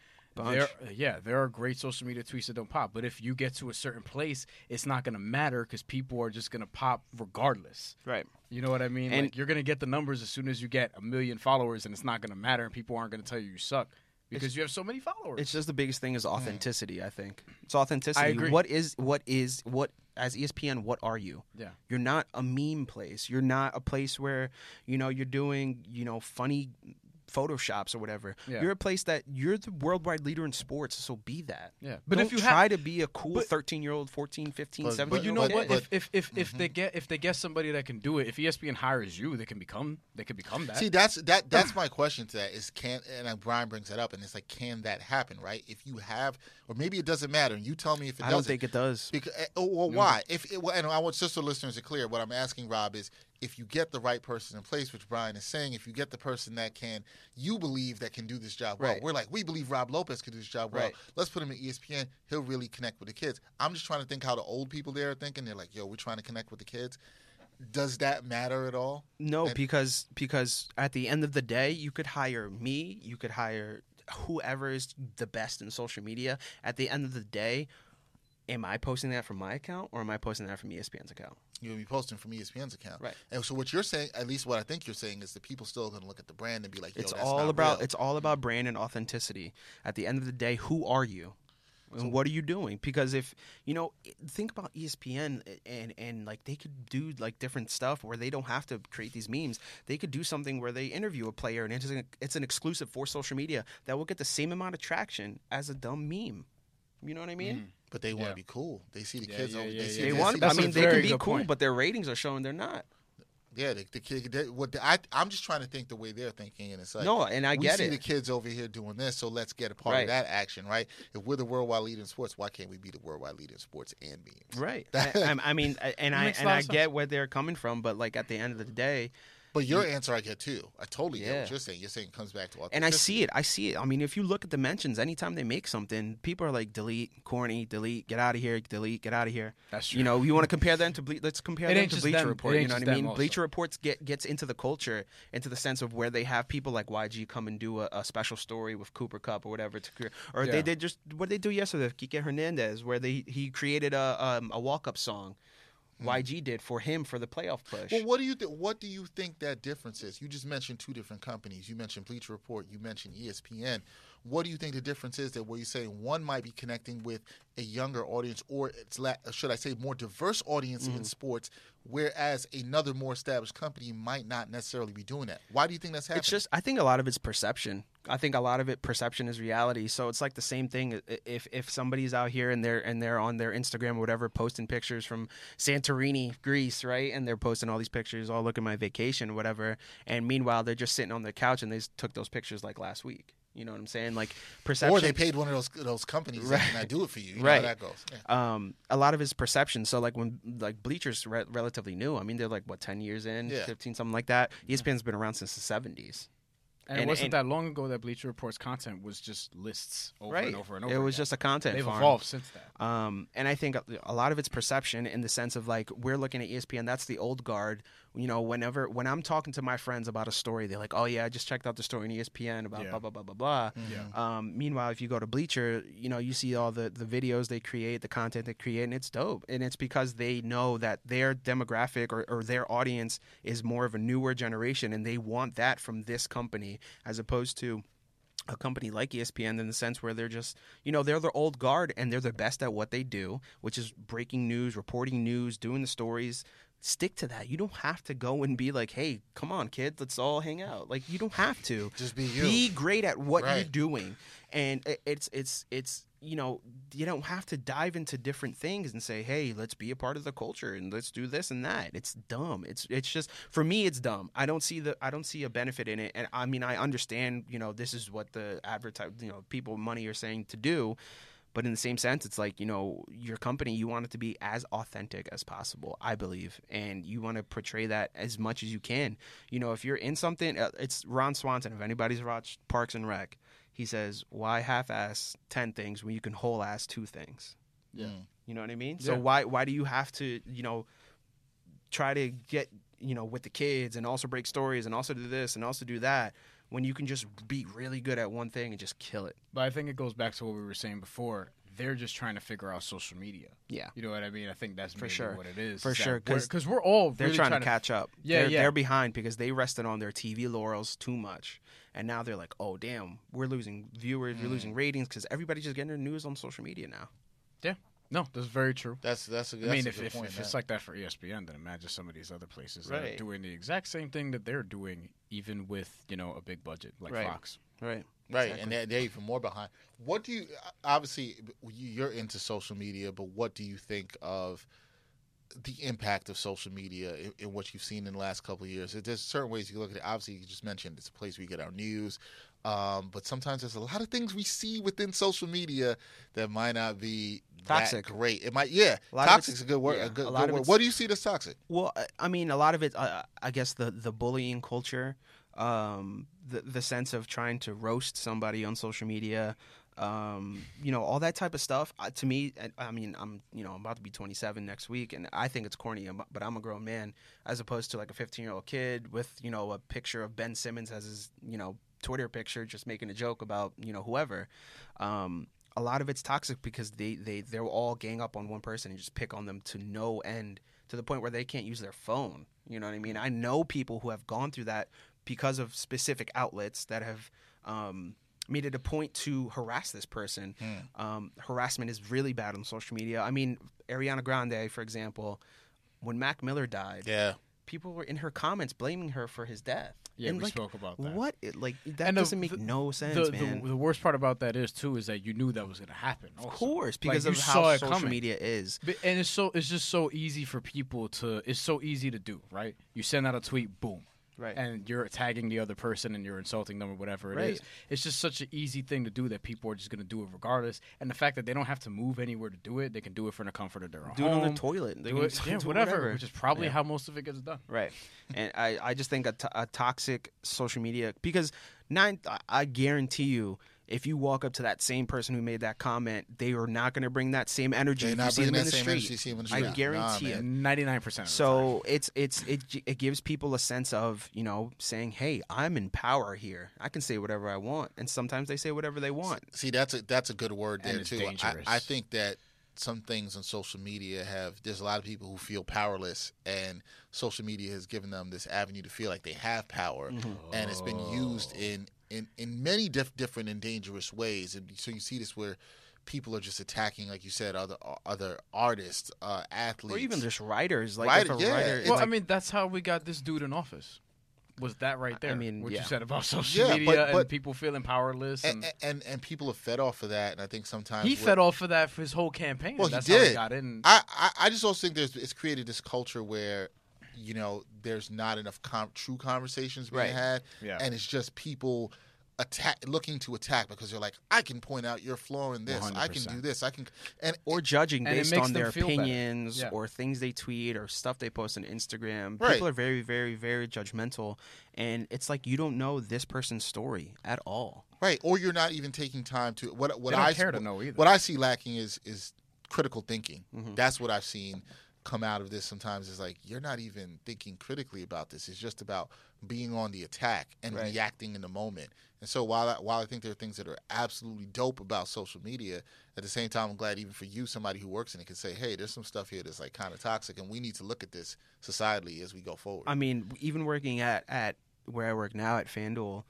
Speaker 3: Bunch.
Speaker 4: There, yeah, there are great social media tweets that don't pop, but if you get to a certain place, it's not going to matter because people are just going to pop regardless.
Speaker 3: right.
Speaker 4: You know what I mean?
Speaker 3: And-
Speaker 4: like you're gonna get the numbers as soon as you get a million followers, and it's not gonna matter, and people aren't gonna tell you you suck because you have so many followers.
Speaker 3: It's just the biggest thing is authenticity. I think it's authenticity.
Speaker 4: I agree.
Speaker 3: What is what is what as ESPN? What are you?
Speaker 4: yeah,
Speaker 3: You're not a meme place. You're not a place where you know you're doing you know funny photoshops or whatever.
Speaker 4: Yeah.
Speaker 3: You're a place that you're the worldwide leader in sports, so be that.
Speaker 4: Yeah,
Speaker 3: But
Speaker 4: but
Speaker 3: Don't
Speaker 4: if you
Speaker 3: try
Speaker 4: have,
Speaker 3: to be a cool 13 year old, 14, 15,
Speaker 1: But-
Speaker 3: 17.
Speaker 4: but you know
Speaker 1: But-
Speaker 4: what?
Speaker 1: but-
Speaker 4: if if if, if mm-hmm. they get if they get somebody that can do it, if ESPN hires you, they can become they can become that.
Speaker 1: See, that's that. That's my question to that is can and Brian brings that up, and it's like, can that happen? Right? If you have, or maybe it doesn't matter. And you tell me if it
Speaker 3: I don't
Speaker 1: doesn't.
Speaker 3: think it does.
Speaker 1: Because, eh, oh, well, why? If it, well, and I want just so listeners are clear, what I'm asking Rob is if you get the right person in place, which Brian is saying, if you get the person that can, you believe that can do this job well.
Speaker 3: Right.
Speaker 1: We're like, we believe Rob Lopez can do this job well.
Speaker 3: Right.
Speaker 1: Let's put him at E ESPN. He'll really connect with the kids. I'm just trying to think how the old people there are thinking. They're like, yo, we're trying to connect with the kids. Does that matter at all?
Speaker 3: No,
Speaker 1: And-
Speaker 3: because because at the end of the day, you could hire me, you could hire whoever is the best in social media. At the end of the day, am I posting that from my account or am I posting that from ESPN's account?
Speaker 1: You'll be posting from ESPN's account.
Speaker 3: Right.
Speaker 1: And so what you're saying, at least what I think you're saying, is that people still going to look at the brand and be like, yo,
Speaker 3: it's all about
Speaker 1: real.
Speaker 3: it's all about brand and authenticity. At the end of the day, who are you? And what are you doing? Because if you know, think about ESPN and and like they could do like different stuff where they don't have to create these memes. They could do something where they interview a player and it's an, it's an exclusive for social media that will get the same amount of traction as a dumb meme. You know what I mean?
Speaker 1: But they want to
Speaker 4: Yeah.
Speaker 1: be cool. They see the
Speaker 4: Yeah,
Speaker 1: kids
Speaker 4: yeah,
Speaker 1: over.
Speaker 4: yeah,
Speaker 1: they see,
Speaker 3: They
Speaker 1: they
Speaker 3: want.
Speaker 1: see
Speaker 3: I
Speaker 4: That's
Speaker 1: the
Speaker 4: a
Speaker 3: mean, they can be cool,
Speaker 4: point.
Speaker 3: but their ratings are showing they're not.
Speaker 1: Yeah, the, the kid. They, what the, I, I'm just trying to think the way they're thinking, and it's like
Speaker 3: no, and I
Speaker 1: we
Speaker 3: get
Speaker 1: see
Speaker 3: it.
Speaker 1: the kids over here doing this, so let's get a part
Speaker 3: Right.
Speaker 1: of that action, right? If we're the worldwide leader in sports, why can't we be the worldwide leader in sports and memes?
Speaker 3: Right. I, I'm- I mean, and I and I
Speaker 4: sense.
Speaker 3: get where they're coming from, but like at the end of the day,
Speaker 1: But your answer, I get too. I totally get what you're saying. You're saying it comes back to
Speaker 3: and I see it. I see it. I mean, if you look at the mentions, anytime they make something, people are like, delete, corny, delete, get out of here, delete, get out of here.
Speaker 4: That's true.
Speaker 3: You know, you want to compare them to Ble- let's compare
Speaker 4: It
Speaker 3: them to Bleacher
Speaker 4: them.
Speaker 3: Report. You know what I mean?
Speaker 4: also.
Speaker 3: Bleacher Reports get gets into the culture, into the sense of where they have people like YG come and do a, a special story with Cooper Kupp or whatever to create, or
Speaker 4: Yeah.
Speaker 3: they did just what they do yesterday, Kike Hernandez, where they he created a um, a walk up song. YG did for him for the playoff push.
Speaker 1: Well, what do you th- what do you think that difference is? You just mentioned two different companies. You mentioned Bleacher Report. You mentioned ESPN. What do you think the difference is that where you say one might be connecting with a younger audience, or it's la- should I say more diverse audience
Speaker 3: Mm-hmm.
Speaker 1: in sports, whereas another more established company might not necessarily be doing that? Why do you think that's happening?
Speaker 3: It's just I think a lot of it's perception. I think a lot of it perception is reality. So it's like the same thing. If if somebody's out here and they're and they're on their Instagram or whatever posting pictures from Santorini, Greece, right, and they're posting all these pictures, oh look at my vacation, whatever, and meanwhile they're just sitting on their couch and they took those pictures like last week. You know what I'm saying? Like perception.
Speaker 1: or they paid one of those those companies that can I do it for you. You know
Speaker 3: Right.
Speaker 1: how that goes. Yeah.
Speaker 3: um, a lot of his perception. So like when like Bleachers re- relatively new. I mean they're like what ten years in,
Speaker 1: Yeah.
Speaker 3: fifteen something like that. ESPN's been around since the seventies.
Speaker 4: And, it wasn't
Speaker 3: and-
Speaker 4: that long ago that Bleacher Report's content was just lists over
Speaker 3: right.
Speaker 4: and over and over.
Speaker 3: It was
Speaker 4: again.
Speaker 3: just a content.
Speaker 4: they've
Speaker 3: farm.
Speaker 4: evolved since that.
Speaker 3: Um, and I think a- lot of it's perception in the sense of like we're looking at ESPN. That's the old guard. You know, whenever when I'm talking to my friends about a story, they're like, "Oh yeah, I just checked out the story on ESPN about
Speaker 4: Yeah.
Speaker 3: blah blah blah blah blah."
Speaker 4: Yeah.
Speaker 3: Um, meanwhile, if you go to Bleacher, you know, you see all the the videos they create, the content they create, and it's dope. And it's because they know that their demographic or, or their audience is more of a newer generation, and they want that from this company as opposed to a company like ESPN in the sense where they're just, you know, they're the old guard and they're the best at what they do, which is breaking news, reporting news, doing the stories. Stick to that. You don't have to go and be like, "Hey, come on, kid, let's all hang out." Like you don't have to.
Speaker 1: Just be you.
Speaker 3: Be great at what you're doing, and it's it's it's you know you don't have to dive into different things and say, "Hey, let's be a part of the culture and let's do this and that." It's dumb. It's it's just for me, it's dumb. I don't see the I don't see a benefit in it, and I mean I understand you know this is what the advertise you know people money are saying to do. But in the same sense, it's like, you know, your company, you want it to be as authentic as possible, I believe. And you want to portray that as much as you can. You know, if you're in something, uh, it's Ron Swanson. If anybody's watched Parks and Rec, he says, why half ass 10 things when you can whole ass two things?
Speaker 1: Yeah.
Speaker 3: You know what I mean? So why why do you have to, you know, try to get, you know, with the kids and also break stories and also do this and also do that when you can just be really good at one thing and just kill it?
Speaker 4: But I think it goes back to what we were saying before. They're just trying to figure out social media.
Speaker 3: Yeah.
Speaker 4: You know what I mean? I think that's
Speaker 3: For sure.
Speaker 4: what it is.
Speaker 3: For sure,
Speaker 4: we're-
Speaker 3: 'cause
Speaker 4: because we're all
Speaker 3: They're
Speaker 4: really
Speaker 3: trying, to catch up.
Speaker 4: Yeah,
Speaker 3: they're,
Speaker 4: yeah.
Speaker 3: They're behind because they rested on their TV laurels too much, and now they're like, "Oh, damn, we're losing viewers, we're losing mm. ratings because everybody's just getting their news on social media now."
Speaker 4: Yeah. No, that's very true.
Speaker 1: That's that's. A, that's
Speaker 4: I mean,
Speaker 1: a
Speaker 4: if, if,
Speaker 1: point,
Speaker 4: if it's like that for ESPN, then imagine some of these other places that are doing the exact same thing that they're doing, even with you know a big budget like
Speaker 3: Right.
Speaker 4: Fox.
Speaker 3: Right.
Speaker 1: Right,
Speaker 3: Exactly.
Speaker 1: and they're, they're even more behind. What do you? Obviously, you're into social media, but what do you think of the impact of social media in, in what you've seen in the last couple of years? There's certain ways you look at it. Obviously, you just mentioned it's a place we get our news, um, but sometimes there's a lot of things we see within social media that might not be that
Speaker 3: Toxic.
Speaker 1: great. It might, yeah,
Speaker 3: A lot of
Speaker 1: toxic's a good word.
Speaker 3: yeah,
Speaker 1: a good,
Speaker 3: a
Speaker 1: good word. What do you see as toxic?
Speaker 3: Well, I- I mean, a lot of it, uh, I guess, the the bullying culture, um, the the sense of trying to roast somebody on social media, um, you know, all that type of stuff. Uh, to me, I- I mean, I'm you know, I'm about to be 27 next week, and I think it's corny, but I'm a grown man, as opposed to like a 15 year old kid with you know a picture of Ben Simmons as his you know Twitter picture, just making a joke about you know whoever. Um, a lot of it's toxic because they they they're all gang up on one person and just pick on them to no end to the point where they can't use their phone. You know what I mean? I know people who have gone through that because of specific outlets that have um, made it a point to harass this person. Um, harassment is really bad on social media. I mean, Ariana Grande, for example, when Mac Miller died,
Speaker 1: Yeah,
Speaker 3: people were in her comments blaming her for his death.
Speaker 4: Yeah,
Speaker 3: And,
Speaker 4: we
Speaker 3: like,
Speaker 4: spoke about that.
Speaker 3: What? Like that
Speaker 4: the-
Speaker 3: doesn't make
Speaker 4: the-
Speaker 3: no sense,
Speaker 4: The,
Speaker 3: man.
Speaker 4: the, the worst part about that is too is that you knew that was going to happen.
Speaker 3: of course, because
Speaker 4: you
Speaker 3: of how social
Speaker 4: coming.
Speaker 3: media is.
Speaker 4: But- And it's so it's just so easy for people to it's so easy to do, right? You send out a tweet, boom.
Speaker 3: Right.
Speaker 4: And you're tagging the other person and you're insulting them or whatever it is.
Speaker 3: Right.
Speaker 4: It's just such an easy thing to do that people are just going to do it regardless. And the fact that they don't have to move anywhere to do it, they can do it from the comfort of their own
Speaker 3: do it on
Speaker 4: home.
Speaker 3: the toilet. They
Speaker 4: Do it, yeah,
Speaker 3: it
Speaker 4: whatever, Which is probably
Speaker 3: Yeah.
Speaker 4: how most of it gets done.
Speaker 3: Right. and I, I just think a, to- a toxic social media because nine I guarantee you if you walk up to that same person who made that comment, they are not going to bring that same energy.
Speaker 1: they're
Speaker 3: if you
Speaker 1: not
Speaker 3: see them
Speaker 1: bringing
Speaker 3: in
Speaker 1: that
Speaker 3: the
Speaker 1: same
Speaker 3: street.
Speaker 1: energy. you see them in the
Speaker 3: I guarantee
Speaker 1: Nah,
Speaker 3: it.
Speaker 4: Ninety nine percent.
Speaker 3: So it's it's it it gives people a sense of you know saying, "Hey, I'm in power here. I can say whatever I want," and sometimes they say whatever they want.
Speaker 1: See, that's a that's a good word
Speaker 4: And
Speaker 1: there too. I. I think that some things on social media have. There's a lot of people who feel powerless, and social media has given them this avenue to feel like they have power,
Speaker 3: Mm-hmm.
Speaker 1: and it's been used in in in many diff- different and dangerous ways. And so you see this where people are just attacking, like you said, other other artists, uh, athletes,
Speaker 3: Or even just writers, like
Speaker 1: Writer-
Speaker 3: if a
Speaker 1: yeah,
Speaker 3: writer,
Speaker 4: well,
Speaker 3: like,
Speaker 4: I mean, that's how we got this dude in office. Was that right there?
Speaker 3: I mean,
Speaker 4: what
Speaker 3: yeah.
Speaker 4: you said about social
Speaker 1: Yeah,
Speaker 4: media
Speaker 1: but-
Speaker 4: and people feeling powerless, and,
Speaker 1: and, and and people have fed off of that. And I think sometimes
Speaker 4: he fed off of that for his whole campaign.
Speaker 1: Well, he
Speaker 4: that's how he
Speaker 1: did.
Speaker 4: got in.
Speaker 1: I, I, I just also think there's it's created this culture where, you know, there's not enough com- true conversations being
Speaker 3: Right.
Speaker 1: had,
Speaker 4: Yeah.
Speaker 1: and it's just people attack looking to attack because they're like, I can point out your flaw in this, I can do this, I can, and
Speaker 3: or judging
Speaker 4: And
Speaker 3: based on their opinions
Speaker 4: Yeah.
Speaker 3: or things they tweet or stuff they post on Instagram.
Speaker 1: Right.
Speaker 3: People are very, very, very judgmental, and it's like you don't know this person's story at all.
Speaker 1: right, or you're not even taking time to what what
Speaker 4: They don't
Speaker 1: I
Speaker 4: care to know either.
Speaker 1: What I see lacking is is critical thinking.
Speaker 3: Mm-hmm.
Speaker 1: That's what I've seen come out of this. Sometimes is like you're not even thinking critically about this. It's just about being on the attack and
Speaker 3: Right.
Speaker 1: reacting in the moment. And so while I, while I think there are things that are absolutely dope about social media, at the same time, I'm glad even for you, somebody who works in it, can say, "Hey, there's some stuff here that's like kind of toxic, and we need to look at this societally as we go forward."
Speaker 3: I mean, even working at at where I work now at FanDuel,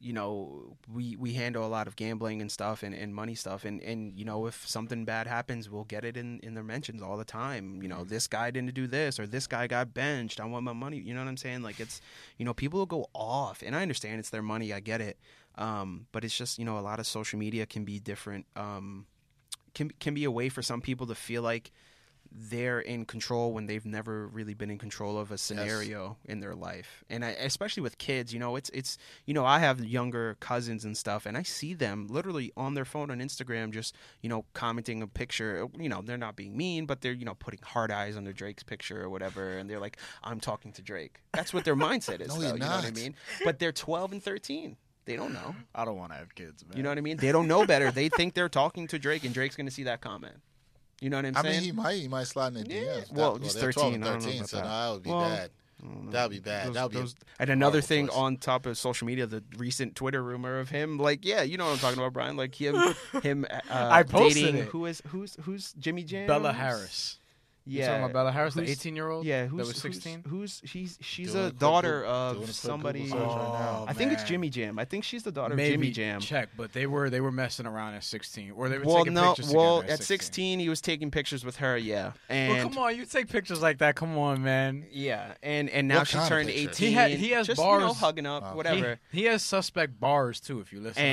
Speaker 3: you know, we we handle a lot of gambling and stuff and, and money stuff, and and you know, if something bad happens, we'll get it in in their mentions all the time. You know, this guy didn't do this or this guy got benched. I want my money. You know what I'm saying? Like it's, you know, people will go off, and I understand it's their money. I get it, um, but it's just you know, a lot of social media can be different. Um, can can be a way for some people to feel like they're in control when they've never really been in control of a scenario in their life. And I, especially with kids you know it's it's you know i have younger cousins and stuff and i see them literally on their phone on instagram just you know commenting a picture. You know they're not being mean but they're you know putting hard eyes under drake's picture or whatever and they're like i'm talking to drake. That's what their mindset is
Speaker 1: No,
Speaker 3: though,
Speaker 1: you're
Speaker 3: know what i mean? But they're 12 and 13 they don't know.
Speaker 4: I don't want to have kids, man.
Speaker 3: you know what i mean? They don't know better. They think they're talking to drake and drake's going to see that comment you know what i'm
Speaker 1: I
Speaker 3: saying I
Speaker 1: mean, he might he might slide in the
Speaker 3: Yeah.
Speaker 1: DMs.
Speaker 3: Well,
Speaker 1: That-
Speaker 3: just
Speaker 1: they're 12
Speaker 3: 13,
Speaker 1: and
Speaker 3: I don't know
Speaker 1: 13,
Speaker 3: about
Speaker 1: so
Speaker 3: that.
Speaker 1: no, that would be
Speaker 3: Well,
Speaker 1: bad. That would be bad.
Speaker 3: Those-
Speaker 1: That would be.
Speaker 3: those- and another thing
Speaker 1: choice.
Speaker 3: on top of social media, the recent Twitter rumor of him, like, yeah, you know what I'm talking about, Brian, like him, him, uh,
Speaker 4: I posted
Speaker 3: dating
Speaker 4: it.
Speaker 3: who is who's who's Jimmy Jam,
Speaker 4: Bella Harris.
Speaker 3: Yeah,
Speaker 4: You're talking about Bella Harris, the
Speaker 3: Who's-
Speaker 4: 18 year old.
Speaker 3: Yeah, who's
Speaker 4: that was
Speaker 3: who's-
Speaker 4: 16.
Speaker 3: Who's, she's she's
Speaker 1: Doing a
Speaker 3: a
Speaker 1: quick
Speaker 3: daughter
Speaker 1: Google- doing a
Speaker 3: of
Speaker 1: quick
Speaker 3: somebody.
Speaker 1: Google search right now.
Speaker 3: Oh, I think it's
Speaker 4: man.
Speaker 3: Jimmy Jam. I think she's the daughter
Speaker 4: Maybe
Speaker 3: of Jimmy Jam.
Speaker 4: check, but they were they were messing around at 16, or they were
Speaker 3: Well,
Speaker 4: taking
Speaker 3: no,
Speaker 4: pictures
Speaker 3: well,
Speaker 4: together
Speaker 3: at 16 he was taking pictures with her. Yeah, and
Speaker 4: Well, come on, you take pictures like that. Come on, man.
Speaker 3: yeah, and and now
Speaker 1: What
Speaker 3: she
Speaker 1: kind of
Speaker 3: turned
Speaker 1: pictures?
Speaker 3: 18.
Speaker 4: He ha- he has
Speaker 3: just, You know,
Speaker 4: bars.
Speaker 3: hugging up, oh,
Speaker 1: Wow.
Speaker 4: He-
Speaker 3: whatever.
Speaker 4: He, has suspect bars too. If you listen, to them.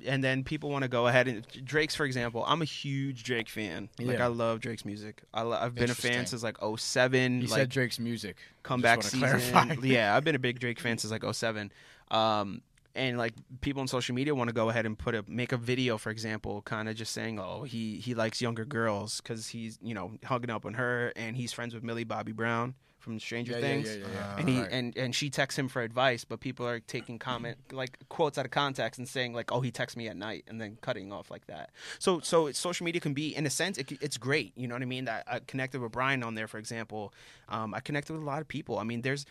Speaker 3: and and then people want to go ahead and Drake's for example. I'm a huge Drake fan. Like
Speaker 4: Yeah.
Speaker 3: I love Drake's music. I lo- I've been a fan since like 07.
Speaker 4: he
Speaker 3: like
Speaker 4: said Drake's music.
Speaker 3: comeback season.
Speaker 4: clarify.
Speaker 3: yeah, I've been a big Drake fan since like 07. Um, and like people on social media want to go ahead and put a make a video, for example, kind of just saying, "Oh, he he likes younger girls because he's you know hugging up on her, and he's friends with Millie Bobby Brown from Stranger
Speaker 4: Yeah,
Speaker 3: Things."
Speaker 4: yeah, yeah.
Speaker 3: And he
Speaker 4: Right.
Speaker 3: and and she texts him for advice, but people are taking comment like quotes out of context and saying like, "Oh, he texts me at night," and then cutting off like that. So so social media can be in a sense it, it's great. You know what I mean? That I connected with Brian on there, for example. Um, I connected with a lot of people. I mean, there's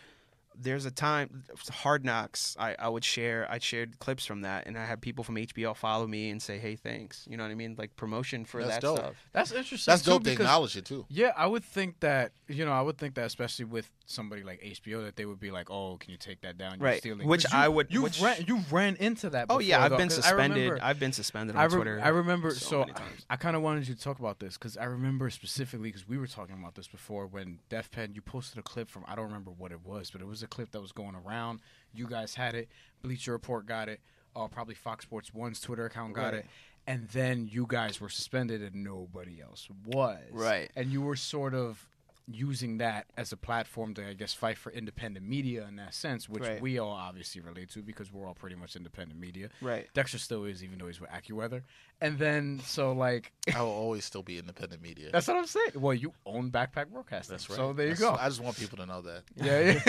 Speaker 3: there's a time hard knocks I, I would share i shared clips from that and i had people from hbo follow me and say hey thanks you know what i mean like promotion for
Speaker 1: That's
Speaker 3: that
Speaker 1: dope.
Speaker 3: stuff
Speaker 4: That's interesting.
Speaker 1: That's
Speaker 4: too,
Speaker 1: dope to
Speaker 4: because-
Speaker 1: acknowledge it too.
Speaker 4: Yeah, I would think that you know I would think that especially with somebody like HBO that they would be like, oh, can you take that down? You're
Speaker 3: Right.
Speaker 4: stealing.
Speaker 3: Which
Speaker 4: 'Cause you-
Speaker 3: I would-
Speaker 4: You
Speaker 3: which-
Speaker 4: ran you ran into that.
Speaker 3: oh yeah i've
Speaker 4: though,
Speaker 3: been
Speaker 4: 'cause I
Speaker 3: suspended
Speaker 4: remember-
Speaker 3: i've been suspended on
Speaker 4: I, re-
Speaker 3: twitter
Speaker 4: I remember.
Speaker 3: so
Speaker 4: So,
Speaker 3: many times.
Speaker 4: I kind of wanted you to talk about this because I remember specifically because we were talking about this before when Def Pen you posted a clip from I don't remember what it was, but it was a clip that was going around. You guys had it. Bleacher Report got it. Uh, probably Fox Sports One's Twitter account got
Speaker 3: Right.
Speaker 4: it. And then you guys were suspended and nobody else was.
Speaker 3: Right.
Speaker 4: And you were sort of using that as a platform to, I guess, fight for independent media in that sense, which
Speaker 3: Right.
Speaker 4: we all obviously relate to because we're all pretty much independent media.
Speaker 3: right
Speaker 4: Dexter still is, even though he's with AccuWeather. And then, so like,
Speaker 1: I will always still be independent media.
Speaker 4: that's what I'm saying. Well, you own Backpack Broadcasting.
Speaker 1: That's right.
Speaker 4: So there you
Speaker 1: That's-
Speaker 4: go.
Speaker 1: I just want people to know that.
Speaker 4: yeah,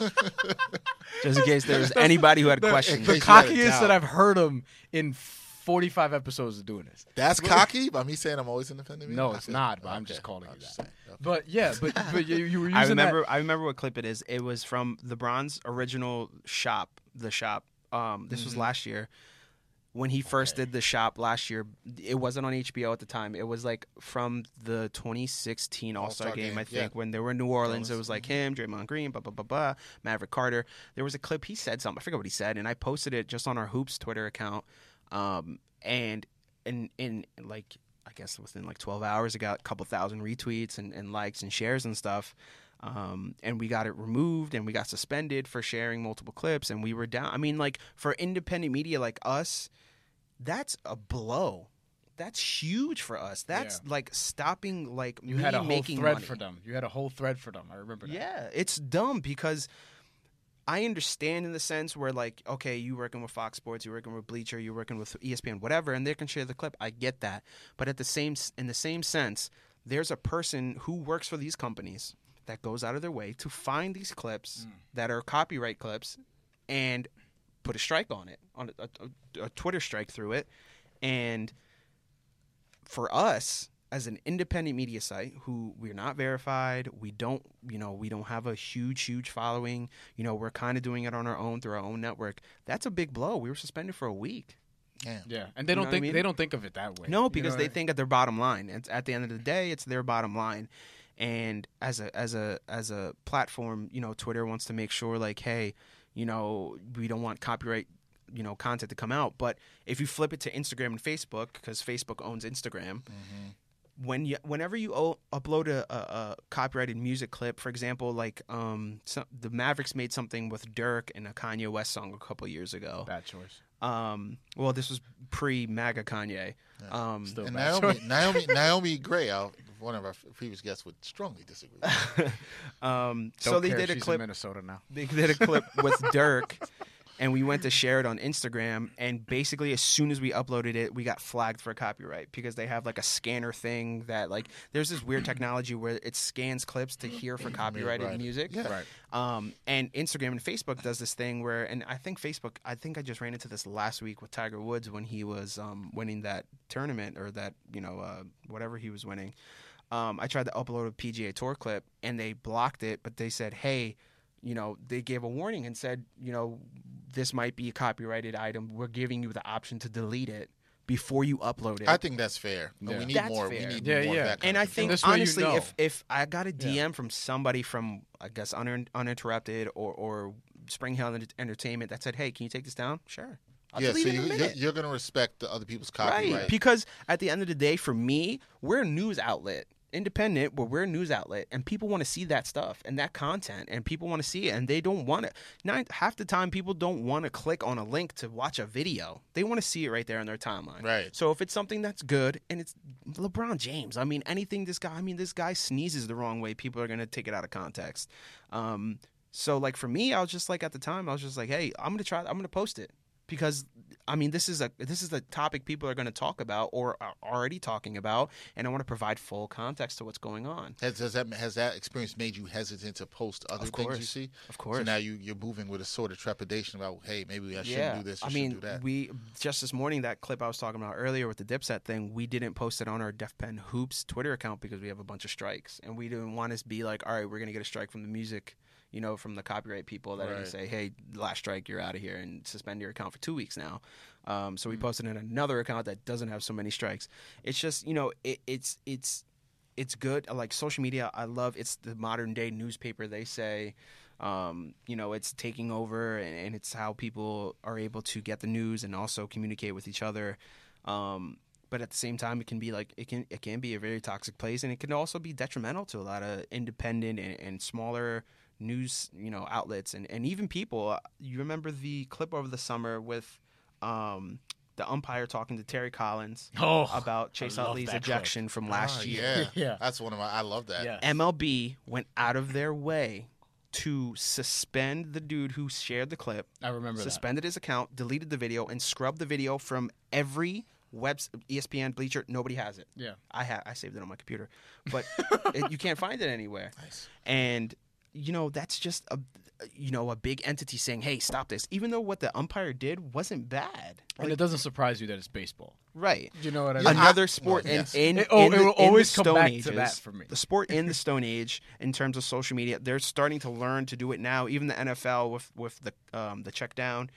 Speaker 4: yeah.
Speaker 3: just in case there was anybody who had
Speaker 4: the,
Speaker 3: questions
Speaker 4: the
Speaker 1: case you had a
Speaker 4: cockiest that I've heard him in 45 episodes of doing this.
Speaker 1: That's cocky by me saying I'm always independent media.
Speaker 4: No, it's not, but I'm just calling
Speaker 1: I'm
Speaker 4: you
Speaker 1: just
Speaker 4: that.
Speaker 1: Okay.
Speaker 4: But yeah, but but you, you were using
Speaker 3: i remember
Speaker 4: that.
Speaker 3: i remember what clip it is it was from lebron's original shop the shop um this was
Speaker 4: Mm-hmm.
Speaker 3: last year when he first
Speaker 1: Okay.
Speaker 3: did the shop last year it wasn't on hbo at the time it was like from the 2016 all-star,
Speaker 1: All-Star
Speaker 3: game,
Speaker 1: game,
Speaker 3: i think
Speaker 1: yeah.
Speaker 3: when they were in new orleans
Speaker 1: Orleans,
Speaker 3: it was like him draymond green blah blah blah blah maverick carter there was a clip he said something i forget what he said and i posted it just on our hoops twitter account um and in in like I guess within like 12 hours, it got a couple thousand retweets and, and likes and shares and stuff. Um, and we got it removed and we got suspended for sharing multiple clips and we were down. I mean, like for independent media like us, that's a blow. That's huge for us. That's
Speaker 4: Yeah.
Speaker 3: like stopping like
Speaker 4: you had a whole
Speaker 3: making
Speaker 4: thread
Speaker 3: money.
Speaker 4: for them. You had a whole thread for them. I remember that.
Speaker 3: Yeah, it's dumb because I understand in the sense where like, okay, you working with Fox Sports, you're working with Bleacher, you're working with ESPN, whatever, and they can share the clip. I get that, but at the same in the same sense, there's a person who works for these companies that goes out of their way to find these clips mm. that are copyright clips and put a strike on it, on a, a, a Twitter strike through it, and for us as an independent media site who we're not verified we don't you know we don't have a huge huge following you know we're kind of doing it on our own through our own network. That's a big blow. We were suspended for a week.
Speaker 1: Damn.
Speaker 4: Yeah, and they
Speaker 3: You
Speaker 4: don't
Speaker 3: what I
Speaker 4: think
Speaker 3: mean?
Speaker 4: they don't think of it that way.
Speaker 3: no
Speaker 4: You
Speaker 3: because
Speaker 4: know
Speaker 3: they
Speaker 4: I-
Speaker 3: think at their bottom line. It's at the end of the day it's their bottom line. And as a as a as a platform you know twitter wants to make sure like hey you know we don't want copyright you know content to come out. But if you flip it to instagram and facebook because facebook owns instagram mm-hmm. When you whenever you o- upload a, a, a copyrighted music clip for example like um some, the mavericks made something with dirk and a kanye west song a couple years ago
Speaker 4: bad choice.
Speaker 3: um well this was pre maga kanye um
Speaker 4: Still
Speaker 1: And
Speaker 4: bad
Speaker 1: Naomi,
Speaker 4: choice.
Speaker 1: Naomi, Naomi Gray, our, one of our previous guests, would strongly disagree.
Speaker 3: um so
Speaker 4: Don't
Speaker 3: they
Speaker 4: care,
Speaker 3: did a
Speaker 4: she's in
Speaker 3: clip
Speaker 4: Minnesota now.
Speaker 3: they did a clip with Dirk, and we went to share it on Instagram. And basically, as soon as we uploaded it, we got flagged for copyright because they have like a scanner thing that like there's this weird technology where it scans clips to hear for copyrighted
Speaker 1: right.
Speaker 3: music.
Speaker 1: Yeah.
Speaker 4: Right.
Speaker 3: Um, and Instagram and Facebook does this thing where, and I think Facebook, I think I just ran into this last week with Tiger Woods when he was um, winning that tournament or that, you know, uh, whatever he was winning. Um, I tried to upload a PGA Tour clip and they blocked it, but they said, hey, you know, they gave a warning and said, you know, this might be a copyrighted item. We're giving you the option to delete it before you upload it.
Speaker 1: I think that's fair.
Speaker 4: Yeah.
Speaker 1: We need
Speaker 3: That's
Speaker 1: more.
Speaker 3: fair.
Speaker 1: We need
Speaker 4: Yeah,
Speaker 1: more
Speaker 4: yeah.
Speaker 1: of that
Speaker 3: and I think
Speaker 4: This way you
Speaker 3: honestly,
Speaker 4: know.
Speaker 3: if if I got a DM
Speaker 4: Yeah.
Speaker 3: from somebody from I guess un- uninterrupted or or SpringHill Entertainment that said, "Hey, can you take this down?" Sure. I'll
Speaker 1: yeah, so
Speaker 3: delete it in a
Speaker 1: you, you're, you're going to respect the other people's
Speaker 3: right.
Speaker 1: copyright.
Speaker 3: Because at the end of the day, for me, we're a news outlet. Independent, but we're a news outlet, and people want to see that stuff and that content, and people want to see it, and they don't want it. Nine half the time, people don't want to click on a link to watch a video; they want to see it right there on their timeline.
Speaker 1: Right.
Speaker 3: So if it's something that's good, and it's LeBron James, I mean, anything this guy, I mean, this guy sneezes the wrong way, people are gonna take it out of context. Um, so like for me, I was just like at the time, I was just like, hey, I'm gonna try, I'm gonna post it because I mean, this is a this is the topic people are going to talk about or are already talking about, and I want to provide full context to what's going on.
Speaker 1: Has, has that has that experience made you hesitant to post other things you see?
Speaker 3: Of course.
Speaker 1: So now you you're moving with a sort of trepidation about, hey, maybe I shouldn't
Speaker 3: yeah,
Speaker 1: do this. Or
Speaker 3: I
Speaker 1: shouldn't
Speaker 3: mean,
Speaker 1: do that.
Speaker 3: we just this morning that clip I was talking about earlier with the Dipset thing, we didn't post it on our Def Pen Hoops Twitter account because we have a bunch of strikes, and we didn't want to be like, all right, we're gonna get a strike from the music, you know, from the copyright people that are gonna
Speaker 1: Right.
Speaker 3: say, hey, last strike, you're out of here and suspend your account for two weeks now. Um, so we posted in another account that doesn't have so many strikes. It's just you know, it, it's it's it's good. Like social media, I love. It's the modern day newspaper. They say, um, you know, it's taking over, and, and it's how people are able to get the news and also communicate with each other. Um, but at the same time, it can be like it can it can be a very toxic place, and it can also be detrimental to a lot of independent and, and smaller news, you know, outlets and, and even people. You remember the clip over the summer with um, the umpire talking to Terry Collins
Speaker 4: Oh,
Speaker 3: about Chase
Speaker 4: love
Speaker 3: Utley's
Speaker 4: that clip.
Speaker 3: ejection from
Speaker 1: Ah,
Speaker 3: last year.
Speaker 1: yeah.
Speaker 4: Yeah.
Speaker 1: that's one of my. I love that.
Speaker 4: yeah.
Speaker 3: MLB went out of their way to suspend the dude who shared the clip,
Speaker 4: I remember
Speaker 3: suspended his account, deleted the video, and scrubbed the video from every web ESPN Bleacher. Nobody has it.
Speaker 4: Yeah.
Speaker 3: I ha- I saved it on my computer, but it, you can't find it anywhere.
Speaker 1: Nice.
Speaker 3: And you know that's just a you know a big entity saying, "Hey, stop this," even though what the umpire did wasn't bad.
Speaker 4: And it doesn't surprise you that it's baseball.
Speaker 3: Right.
Speaker 4: You know what I mean?
Speaker 3: Another sport
Speaker 1: well,
Speaker 3: in,
Speaker 1: yes.
Speaker 3: in,
Speaker 4: It- oh,
Speaker 3: in
Speaker 4: it
Speaker 3: the,
Speaker 4: will
Speaker 3: in the
Speaker 4: always come
Speaker 3: Stone
Speaker 4: back to
Speaker 3: Ages,
Speaker 4: that for me.
Speaker 3: The sport in the Stone Age, in terms of social media, they're starting to learn to do it now. Even the NFL with with the um, the check down,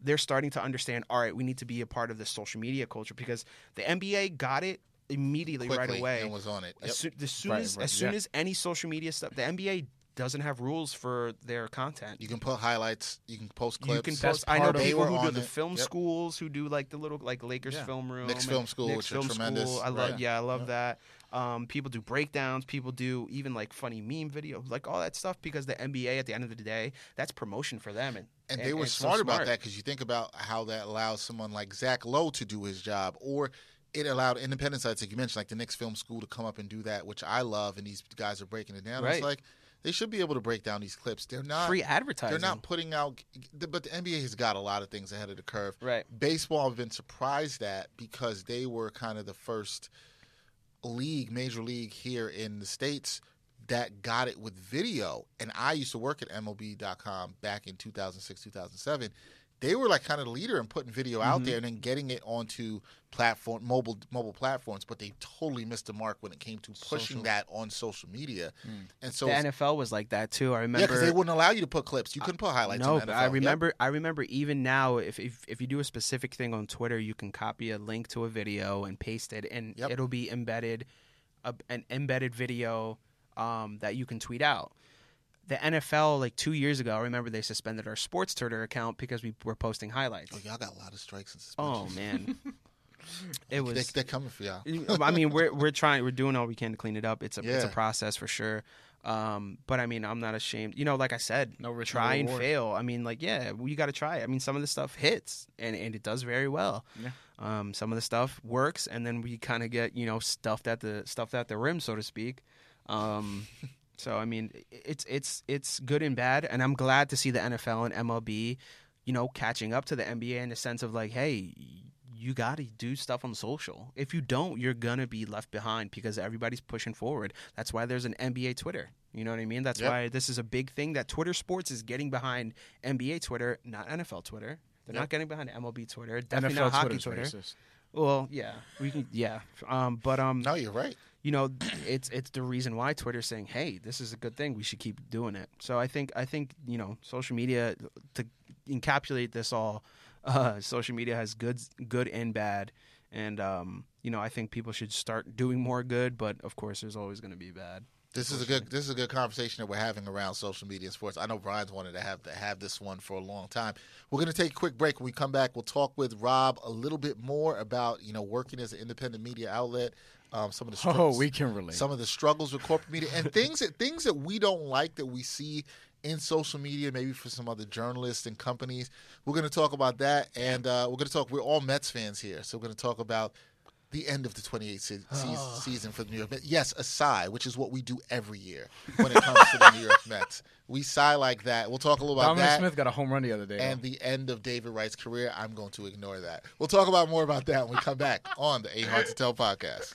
Speaker 3: they're starting to understand. All right, we need to be a part of this social media culture because the NBA got it immediately
Speaker 1: Quickly,
Speaker 3: right away.
Speaker 1: and was on it. Yep.
Speaker 3: As, soo- as soon
Speaker 4: Right,
Speaker 3: as
Speaker 4: right,
Speaker 3: as soon
Speaker 4: yeah.
Speaker 3: as any social media stuff, the NBA doesn't have rules for their content.
Speaker 1: You can put highlights. You can post clips.
Speaker 3: You can post. I know
Speaker 1: They
Speaker 3: people
Speaker 1: were
Speaker 3: who do
Speaker 1: on
Speaker 3: the
Speaker 1: it.
Speaker 3: film
Speaker 1: Yep.
Speaker 3: schools who do like the little like Lakers
Speaker 4: Yeah.
Speaker 3: film room,
Speaker 1: Knicks Film School,
Speaker 3: Knicks
Speaker 1: which are
Speaker 3: film
Speaker 1: tremendous.
Speaker 3: School. I love.
Speaker 1: Right.
Speaker 3: Yeah, I love
Speaker 1: Yep.
Speaker 3: that. Um, people do breakdowns. People do even like funny meme videos, like all that stuff. Because the NBA, at the end of the day, that's promotion for them. And
Speaker 1: And they were
Speaker 3: it's so
Speaker 1: smart about that because you think about how that allows someone like Zach Lowe to do his job, or it allowed independent sites, like you mentioned, like the Knicks Film School, to come up and do that, which I love. And these guys are breaking it down.
Speaker 3: Right.
Speaker 1: It's like they should be able to break down these clips. They're not
Speaker 3: Free advertising.
Speaker 1: They're not putting out, but the NBA has got a lot of things ahead of the curve.
Speaker 3: Right.
Speaker 1: Baseball, I've been surprised at because they were kind of the first league, major league here in the states that got it with video. And I used to work at MLB.com back in 2006, 2007. They were like kind of the leader in putting video out
Speaker 3: Mm-hmm.
Speaker 1: there and then getting it onto platform mobile mobile platforms, but they totally missed the mark when it came to pushing
Speaker 3: Social.
Speaker 1: that on social media. And so
Speaker 3: The NFL was like that too. I
Speaker 1: yeah,
Speaker 3: remember.
Speaker 1: because they wouldn't allow you to put clips. You couldn't put highlights.
Speaker 3: No, but. I
Speaker 1: Yep.
Speaker 3: remember. I remember even now, if, if if you do a specific thing on Twitter, you can copy a link to a video and paste it, and
Speaker 1: Yep.
Speaker 3: it'll be embedded, a, an embedded video um, that you can tweet out. The NFL, like two years ago, I remember they suspended our Sports Twitter account because we were posting highlights.
Speaker 1: Oh, y'all got a lot of strikes and suspensions.
Speaker 3: Oh man, it was.
Speaker 1: they're coming for y'all.
Speaker 3: I mean, we're we're trying, we're doing all we can to clean it up. It's a it's a process for sure. Um, but I mean, I'm not ashamed. You know, like I said,
Speaker 4: No risk, no
Speaker 3: try and fail. I mean, like yeah, we got to try. I mean, some of the stuff hits and and it does very well.
Speaker 4: Yeah.
Speaker 3: Um, some of the stuff works, and then we kind of get you know stuffed at the stuffed at the rim, so to speak. Um, so I mean, it's it's it's good and bad, and I'm glad to see the NFL and MLB, you know, catching up to the NBA in the sense of like, hey, you got to do stuff on social. If you don't, you're gonna be left behind because everybody's pushing forward. That's why there's an NBA Twitter. You know what I mean? That's
Speaker 1: Yep.
Speaker 3: why this is a big thing that Twitter Sports is getting behind NBA Twitter, not NFL Twitter. They're
Speaker 1: Yep.
Speaker 3: not getting behind MLB Twitter. Definitely
Speaker 4: NFL
Speaker 3: not hockey
Speaker 4: Twitter's
Speaker 3: Twitter.
Speaker 4: racist.
Speaker 3: Well, yeah, we can. Yeah, um, but um,
Speaker 1: No, you're right.
Speaker 3: You know, it's it's the reason why Twitter's saying, "Hey, this is a good thing. We should keep doing it." So I think I think you know, social media to encapsulate this all, uh, social media has good good and bad, and um, you know I think people should start doing more good. But of course, there's always going to be bad.
Speaker 1: This is a good. This is a good conversation that we're having around social media and sports. I know Brian's wanted to have to have this one for a long time. We're going to take a quick break. When we come back, we'll talk with Rob a little bit more about you know working as an independent media outlet. Um, some of the
Speaker 4: struggles, oh, we can relate.
Speaker 1: Some of the struggles with corporate media and things that things that we don't like that we see in social media, maybe for some other journalists and companies. We're going to talk about that, and uh, we're going to talk. We're all Mets fans here, so we're going to talk about the end of the 28th se- oh. season for the New York Mets. Yes, a sigh, which is what we do every year when it comes to the New York Mets. We sigh like that. We'll talk a little about
Speaker 4: Dominic
Speaker 1: that.
Speaker 4: Smith got a home run the other day.
Speaker 1: And the end of David Wright's career. I'm going to ignore that. We'll talk about more about that when we come back on the Ain't Hard to Tell podcast.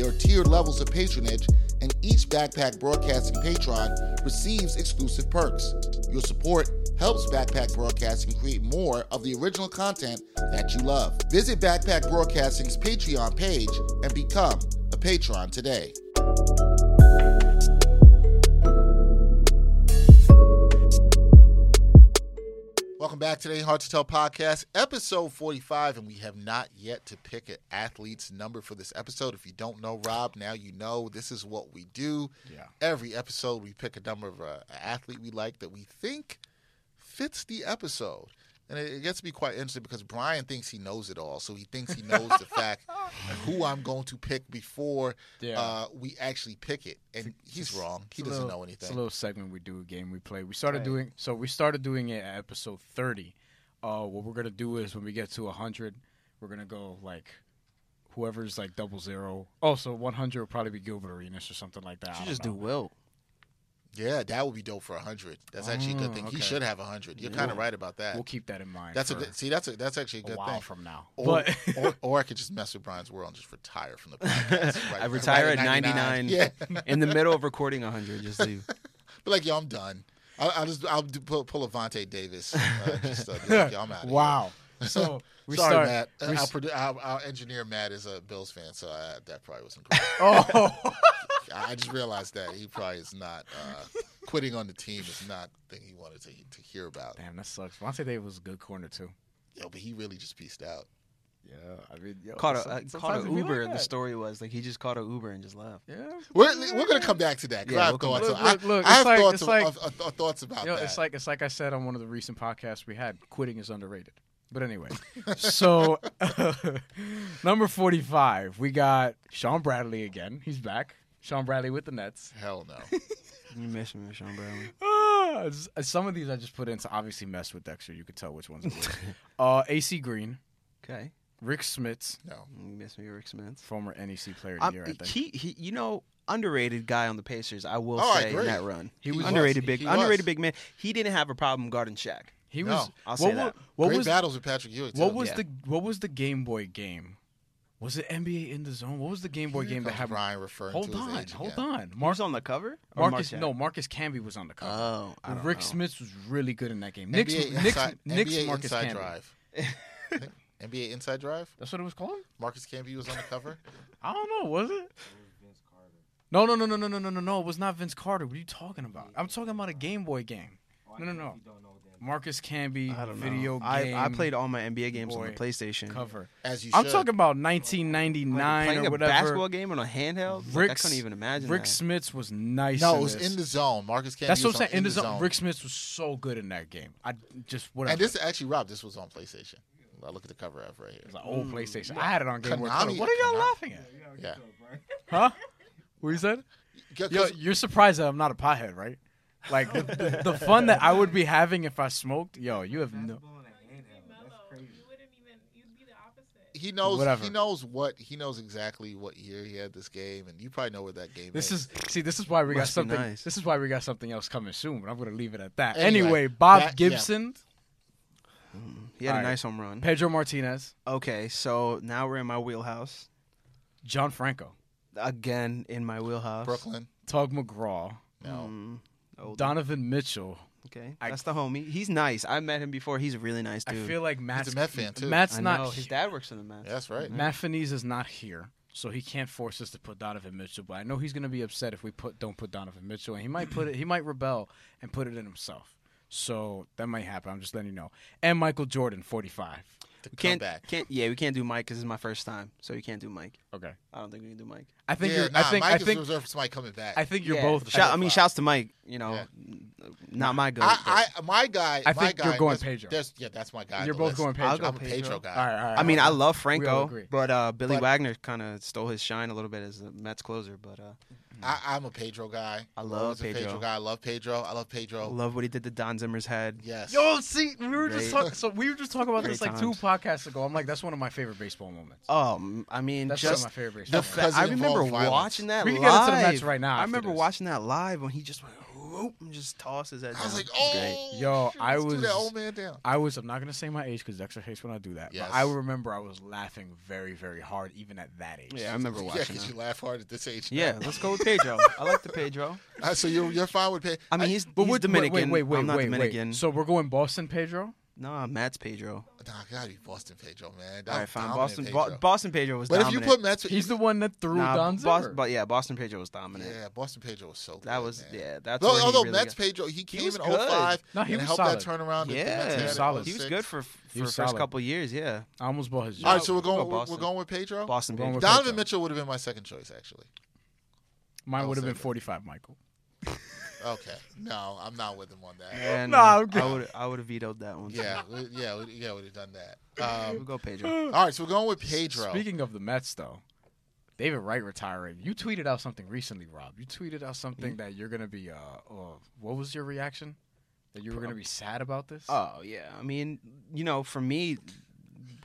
Speaker 1: There are tiered levels of patronage, and each Backpack Broadcasting patron receives exclusive perks. Your support helps Backpack Broadcasting create more of the original content that you love. Visit Backpack Broadcasting's Patreon page and become a patron today. Welcome back to the Hard to Tell podcast, episode 45, and we have not yet to pick an athlete's number for this episode. If you don't know Rob, now you know this is what we do.
Speaker 4: Yeah.
Speaker 1: Every episode, we pick a number of uh, an athlete we like that we think fits the episode. And it, it, gets to be quite interesting because Brian thinks he knows it all. So he thinks he knows the fact who I'm going to pick before yeah. uh, we actually pick it. And he's wrong. He doesn't
Speaker 4: little,
Speaker 1: know anything.
Speaker 4: It's a little segment we do, a game we play. We started right. doing so we started doing it at episode 30. Uh, what we're gonna do is when we get to 100, we're gonna go like whoever's like double zero. Oh, so 100 will probably be Gilbert Arenas or something like that.
Speaker 3: You just know. do Wilt.
Speaker 1: Yeah, that would be dope for a hundred. That's actually a good thing. Okay. He should have a hundred. You're kind of right about that.
Speaker 4: We'll keep that in mind.
Speaker 1: That's a good. See, that's a that's actually a good
Speaker 4: a
Speaker 1: thing
Speaker 4: from now.
Speaker 1: Or, but or, or, I could just mess with Brian's world and just retire from the podcast.
Speaker 3: Right, I retire right at 99. 99 yeah. in the middle of recording hundred. Just leave.
Speaker 1: But like, yo, I'm done. I'll, I'll just I'll do, pull, pull a Vontae Davis. Uh, just uh, like, yo, I'm out.
Speaker 4: wow. So
Speaker 1: we Sorry, start, Matt. We our, produ- our, our, engineer Matt is a Bills fan, so I, that probably wasn't great. oh, I just realized that he probably is not uh, quitting on the team is not the thing he wanted to to hear about.
Speaker 4: Damn, that sucks. Vontae Davis was a good corner too.
Speaker 1: Yo, but he really just pieced out.
Speaker 4: Yeah, I mean, yo,
Speaker 3: caught a uh, caught an Uber. Like the story was like he just caught an Uber and just left.
Speaker 1: Yeah, we're, we're gonna come back to that. Yeah, I have thoughts. Look, look, look, I, have like, thoughts, like, of, of, of, thoughts about
Speaker 4: you know,
Speaker 1: that.
Speaker 4: It's like it's like I said on one of the recent podcasts we had. Quitting is underrated. But anyway, so number 45, we got Shawn Bradley again. He's back. Shawn Bradley with the Nets.
Speaker 1: Hell no.
Speaker 3: you miss me, Shawn Bradley.
Speaker 4: Uh, some of these I just put in to obviously mess with Dexter. You could tell which ones it was. uh, AC Green.
Speaker 3: Okay.
Speaker 4: Rick Smits.
Speaker 1: No.
Speaker 3: You miss me, Rick Smits.
Speaker 4: Former NEC player of the year, I think.
Speaker 3: He, he, you know, underrated guy on the Pacers, I will oh, say, I in that run.
Speaker 1: He was
Speaker 3: underrated
Speaker 1: was.
Speaker 3: big,
Speaker 1: he
Speaker 3: underrated
Speaker 1: was.
Speaker 3: big man. He didn't have a problem guarding Shaq.
Speaker 4: He was.
Speaker 1: No.
Speaker 3: I'll say
Speaker 4: what,
Speaker 3: that.
Speaker 4: What,
Speaker 1: Great
Speaker 4: was
Speaker 1: battles with Patrick Ewing.
Speaker 4: What was yeah. the What was the Game Boy game? Was it NBA in the zone? What was the Game Boy
Speaker 1: Here
Speaker 4: game that had
Speaker 1: Brian referring
Speaker 4: hold
Speaker 1: to
Speaker 4: on,
Speaker 1: age
Speaker 4: hold
Speaker 1: again.
Speaker 4: on.
Speaker 3: Mark's on the cover.
Speaker 4: Marcus, no, Marcus Camby was on the cover.
Speaker 3: Oh, I
Speaker 4: Rick
Speaker 3: know.
Speaker 4: Smits was really good in that game.
Speaker 1: NBA
Speaker 4: Nick's,
Speaker 1: inside,
Speaker 4: Nick's,
Speaker 1: NBA
Speaker 4: Marcus
Speaker 1: Inside
Speaker 4: Camby.
Speaker 1: Drive. NBA Inside Drive.
Speaker 4: That's what it was called.
Speaker 1: Marcus Camby was on the cover.
Speaker 4: I don't know. Was it? No, no, no, no, no, no, no, no, no. It was not Vince Carter. What are you talking about? I'm talking about a Game Boy game. No, no, no. Marcus Camby
Speaker 3: I don't
Speaker 4: video
Speaker 3: know.
Speaker 4: game.
Speaker 3: I, I played all my NBA games on the PlayStation.
Speaker 4: cover.
Speaker 1: As you
Speaker 4: I'm
Speaker 1: should.
Speaker 4: talking about
Speaker 3: Like,
Speaker 4: 1999
Speaker 3: playing
Speaker 4: or
Speaker 3: a
Speaker 4: whatever.
Speaker 3: basketball game on a handheld. Like, I
Speaker 4: Rick's-
Speaker 3: couldn't even imagine
Speaker 4: Rick
Speaker 3: that.
Speaker 4: Smits was nice.
Speaker 1: No, it was
Speaker 4: this.
Speaker 1: in the zone. Marcus Camby.
Speaker 4: That's what I'm saying. In the zone. Rick Smits was so good in that game. I just whatever.
Speaker 1: And this actually, Rob, this was on PlayStation. I look at the cover of right here.
Speaker 4: It's an old oh, mm. PlayStation. I had it on Game Boy What are y'all
Speaker 1: Konami-
Speaker 4: laughing at?
Speaker 1: Yeah.
Speaker 4: Huh? What you said? Yo, you're surprised that I'm not a pothead, right? Like the, the, the fun that I would be having if I smoked. Yo, you have no.
Speaker 1: he knows
Speaker 4: Whatever.
Speaker 1: he knows what he knows exactly what year he had this game, and you probably know where that game is.
Speaker 4: This
Speaker 1: is.
Speaker 4: is see. This is why we got
Speaker 3: Must be
Speaker 4: something.
Speaker 3: nice.
Speaker 4: This is why we got something else coming soon. But I'm gonna leave it at that.
Speaker 1: Anyway,
Speaker 4: Anyway, Bob
Speaker 1: that- yeah.
Speaker 4: Gibson.
Speaker 3: He had
Speaker 4: All
Speaker 3: a
Speaker 4: right.
Speaker 3: nice home run.
Speaker 4: Pedro Martinez,
Speaker 3: Okay, so now we're in my wheelhouse
Speaker 4: John Franco,
Speaker 3: again. In my wheelhouse,
Speaker 1: Brooklyn.
Speaker 4: Tug McGraw,
Speaker 1: No.
Speaker 3: Mm, old-
Speaker 4: Donovan Mitchell.
Speaker 3: Okay,
Speaker 4: I-
Speaker 3: that's the homie. He's nice. I met him before. He's a really nice dude.
Speaker 4: I feel like Matt's
Speaker 1: a Met fan, too.
Speaker 4: Matt's
Speaker 3: I
Speaker 4: not.
Speaker 3: know. His dad works in the Mets.
Speaker 1: That's right.
Speaker 4: Matt Feniz is not here, so he can't force us to put Donovan Mitchell. But I know he's going to be upset if we put don't put Donovan Mitchell, and he might put it. He might rebel and put it in himself. So that might happen. I'm just letting you know. And Michael Jordan, 45.
Speaker 1: To
Speaker 3: We
Speaker 1: come
Speaker 3: can't,
Speaker 1: back.
Speaker 3: can't. Yeah, we can't do Mike because this is my first time, so you can't do Mike.
Speaker 4: Okay.
Speaker 3: I don't think we can do Mike.
Speaker 4: I think
Speaker 1: yeah,
Speaker 4: you're.
Speaker 1: nah,
Speaker 4: I think.
Speaker 1: Mike
Speaker 4: I
Speaker 1: is
Speaker 4: think.
Speaker 1: reserved for somebody coming back.
Speaker 4: I think you're
Speaker 3: Yeah.
Speaker 4: both.
Speaker 3: Shout, I mean, shouts to Mike. You know,
Speaker 1: Yeah.
Speaker 3: not my good.
Speaker 1: I, I, my guy.
Speaker 4: I
Speaker 1: my
Speaker 4: think
Speaker 1: guy,
Speaker 4: you're going
Speaker 1: there's-
Speaker 4: Pedro.
Speaker 1: there's- Yeah, that's my guy. on
Speaker 4: You're
Speaker 1: the
Speaker 4: both
Speaker 1: list.
Speaker 4: going Pedro.
Speaker 3: I'll go
Speaker 1: I'm a Pedro
Speaker 3: Pedro.
Speaker 1: guy.
Speaker 4: all right. All right.
Speaker 3: I mean,
Speaker 4: all
Speaker 3: I
Speaker 4: right.
Speaker 3: love
Speaker 4: all
Speaker 3: Franco,
Speaker 4: agree.
Speaker 3: but uh, Billy
Speaker 1: But-
Speaker 3: Wagner kind of stole his shine a little bit as a Mets closer. But uh,
Speaker 1: I, I'm a Pedro guy.
Speaker 3: I love
Speaker 1: always a Pedro
Speaker 3: Pedro.
Speaker 1: guy. I love Pedro. I love Pedro.
Speaker 3: love what he did to Don Zimmer's head.
Speaker 1: yes.
Speaker 4: Yo, see, we were just
Speaker 3: Great.
Speaker 4: talking. So we were just talking about this
Speaker 3: Great
Speaker 4: like two
Speaker 3: times.
Speaker 4: Podcasts ago. I'm like, that's one of my favorite baseball moments.
Speaker 3: Oh, m- I mean,
Speaker 4: That's
Speaker 3: just
Speaker 4: one of my favorite
Speaker 3: the
Speaker 4: baseball.
Speaker 3: fa-
Speaker 1: Because
Speaker 3: I remember watching that
Speaker 4: We can
Speaker 3: live.
Speaker 4: get into the Mets right now
Speaker 3: I remember
Speaker 4: this.
Speaker 3: watching that live when he just went whoop and just tossed his head
Speaker 1: I was
Speaker 3: down.
Speaker 1: like,
Speaker 3: It was great.
Speaker 1: oh,
Speaker 4: Yo,
Speaker 1: shit,
Speaker 4: I was-
Speaker 1: that old man down.
Speaker 4: I was. I'm not gonna say my age because Dexter hates when I do that.
Speaker 1: Yes.
Speaker 4: But I remember I was laughing very, very hard even at that age.
Speaker 3: Yeah, I remember watching.
Speaker 1: Yeah,
Speaker 3: watching
Speaker 1: because you laugh hard at this age.
Speaker 3: Yeah, let's go with Pedro. I like the Pedro.
Speaker 1: Uh, so you're you're fine with Pedro.
Speaker 3: I mean, he's,
Speaker 4: But
Speaker 3: he's
Speaker 4: what-
Speaker 3: Dominican.
Speaker 4: Wait, wait, wait,
Speaker 3: I'm not
Speaker 4: wait,
Speaker 3: Dominican.
Speaker 4: wait. So we're going Boston, Pedro.
Speaker 3: No, Matt's Pedro.
Speaker 1: Nah, gotta be Boston Pedro, man.
Speaker 3: All right, fine. Boston,
Speaker 1: Pedro.
Speaker 3: Bo- Boston Pedro was
Speaker 1: But if you put Mets,
Speaker 4: He's the one that threw
Speaker 3: nah,
Speaker 4: Don
Speaker 3: Bos-
Speaker 4: Zimmer.
Speaker 3: but yeah, Boston Pedro was dominant.
Speaker 1: yeah, Boston Pedro was so.
Speaker 3: That
Speaker 1: good,
Speaker 3: was
Speaker 1: man.
Speaker 3: yeah. That's
Speaker 1: Though,
Speaker 3: where
Speaker 1: although
Speaker 3: really
Speaker 1: Mets
Speaker 3: got-
Speaker 1: Pedro, he came
Speaker 3: was
Speaker 1: in
Speaker 3: good.
Speaker 1: 05
Speaker 4: No, he
Speaker 1: and helped
Speaker 4: solid.
Speaker 1: that turnaround. that
Speaker 3: Yeah,
Speaker 4: He was solid.
Speaker 3: He was good for for the first
Speaker 4: solid.
Speaker 3: couple years. Yeah,
Speaker 4: I almost bought his.
Speaker 1: All right, so we're going. We're, we're going with Pedro.
Speaker 3: Boston
Speaker 4: Going
Speaker 3: Pedro.
Speaker 4: with
Speaker 1: Donovan
Speaker 4: Pedro.
Speaker 1: Mitchell would have been my second choice, actually.
Speaker 4: Mine would have been 45, Michael.
Speaker 1: Okay, no, I'm not with him on that.
Speaker 3: And,
Speaker 4: Nah,
Speaker 3: uh,
Speaker 4: I'm good.
Speaker 3: I would I would have vetoed that one.
Speaker 1: Yeah, we- yeah, we- yeah, would have done that.
Speaker 3: we'll
Speaker 1: Um,
Speaker 3: go Pedro.
Speaker 1: all right, so we're going with Pedro.
Speaker 4: Speaking of the Mets, though, David Wright retiring. You tweeted out something recently, Rob. You tweeted out something that you're gonna be. Uh, uh, what was your reaction? That you were gonna be sad about this?
Speaker 3: Oh yeah, I mean, you know, for me,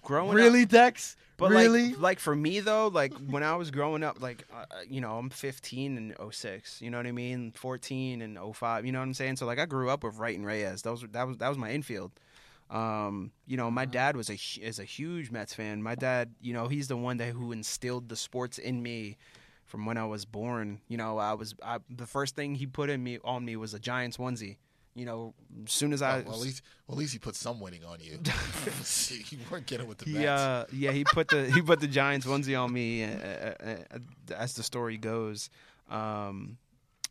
Speaker 3: growing up,
Speaker 4: really, Dex?
Speaker 3: But
Speaker 4: really?
Speaker 3: like, like for me though, like when I was growing up, like uh, you know, I'm 15 and 06. You know what I mean? 14 and 05. You know what I'm saying? So like, I grew up with Wright and Reyes. Those were- that was that was my infield. Um, you know, my dad was a is a huge Mets fan. My dad, you know, he's the one that who instilled the sports in me from when I was born. You know, I was I, the first thing he put in me on me was a Giants onesie. You know, as soon as I
Speaker 1: well, at least, well, at least he put some winning on you. You weren't getting with the
Speaker 3: He uh yeah he put the he put the Giants onesie on me uh, uh, as the story goes, um,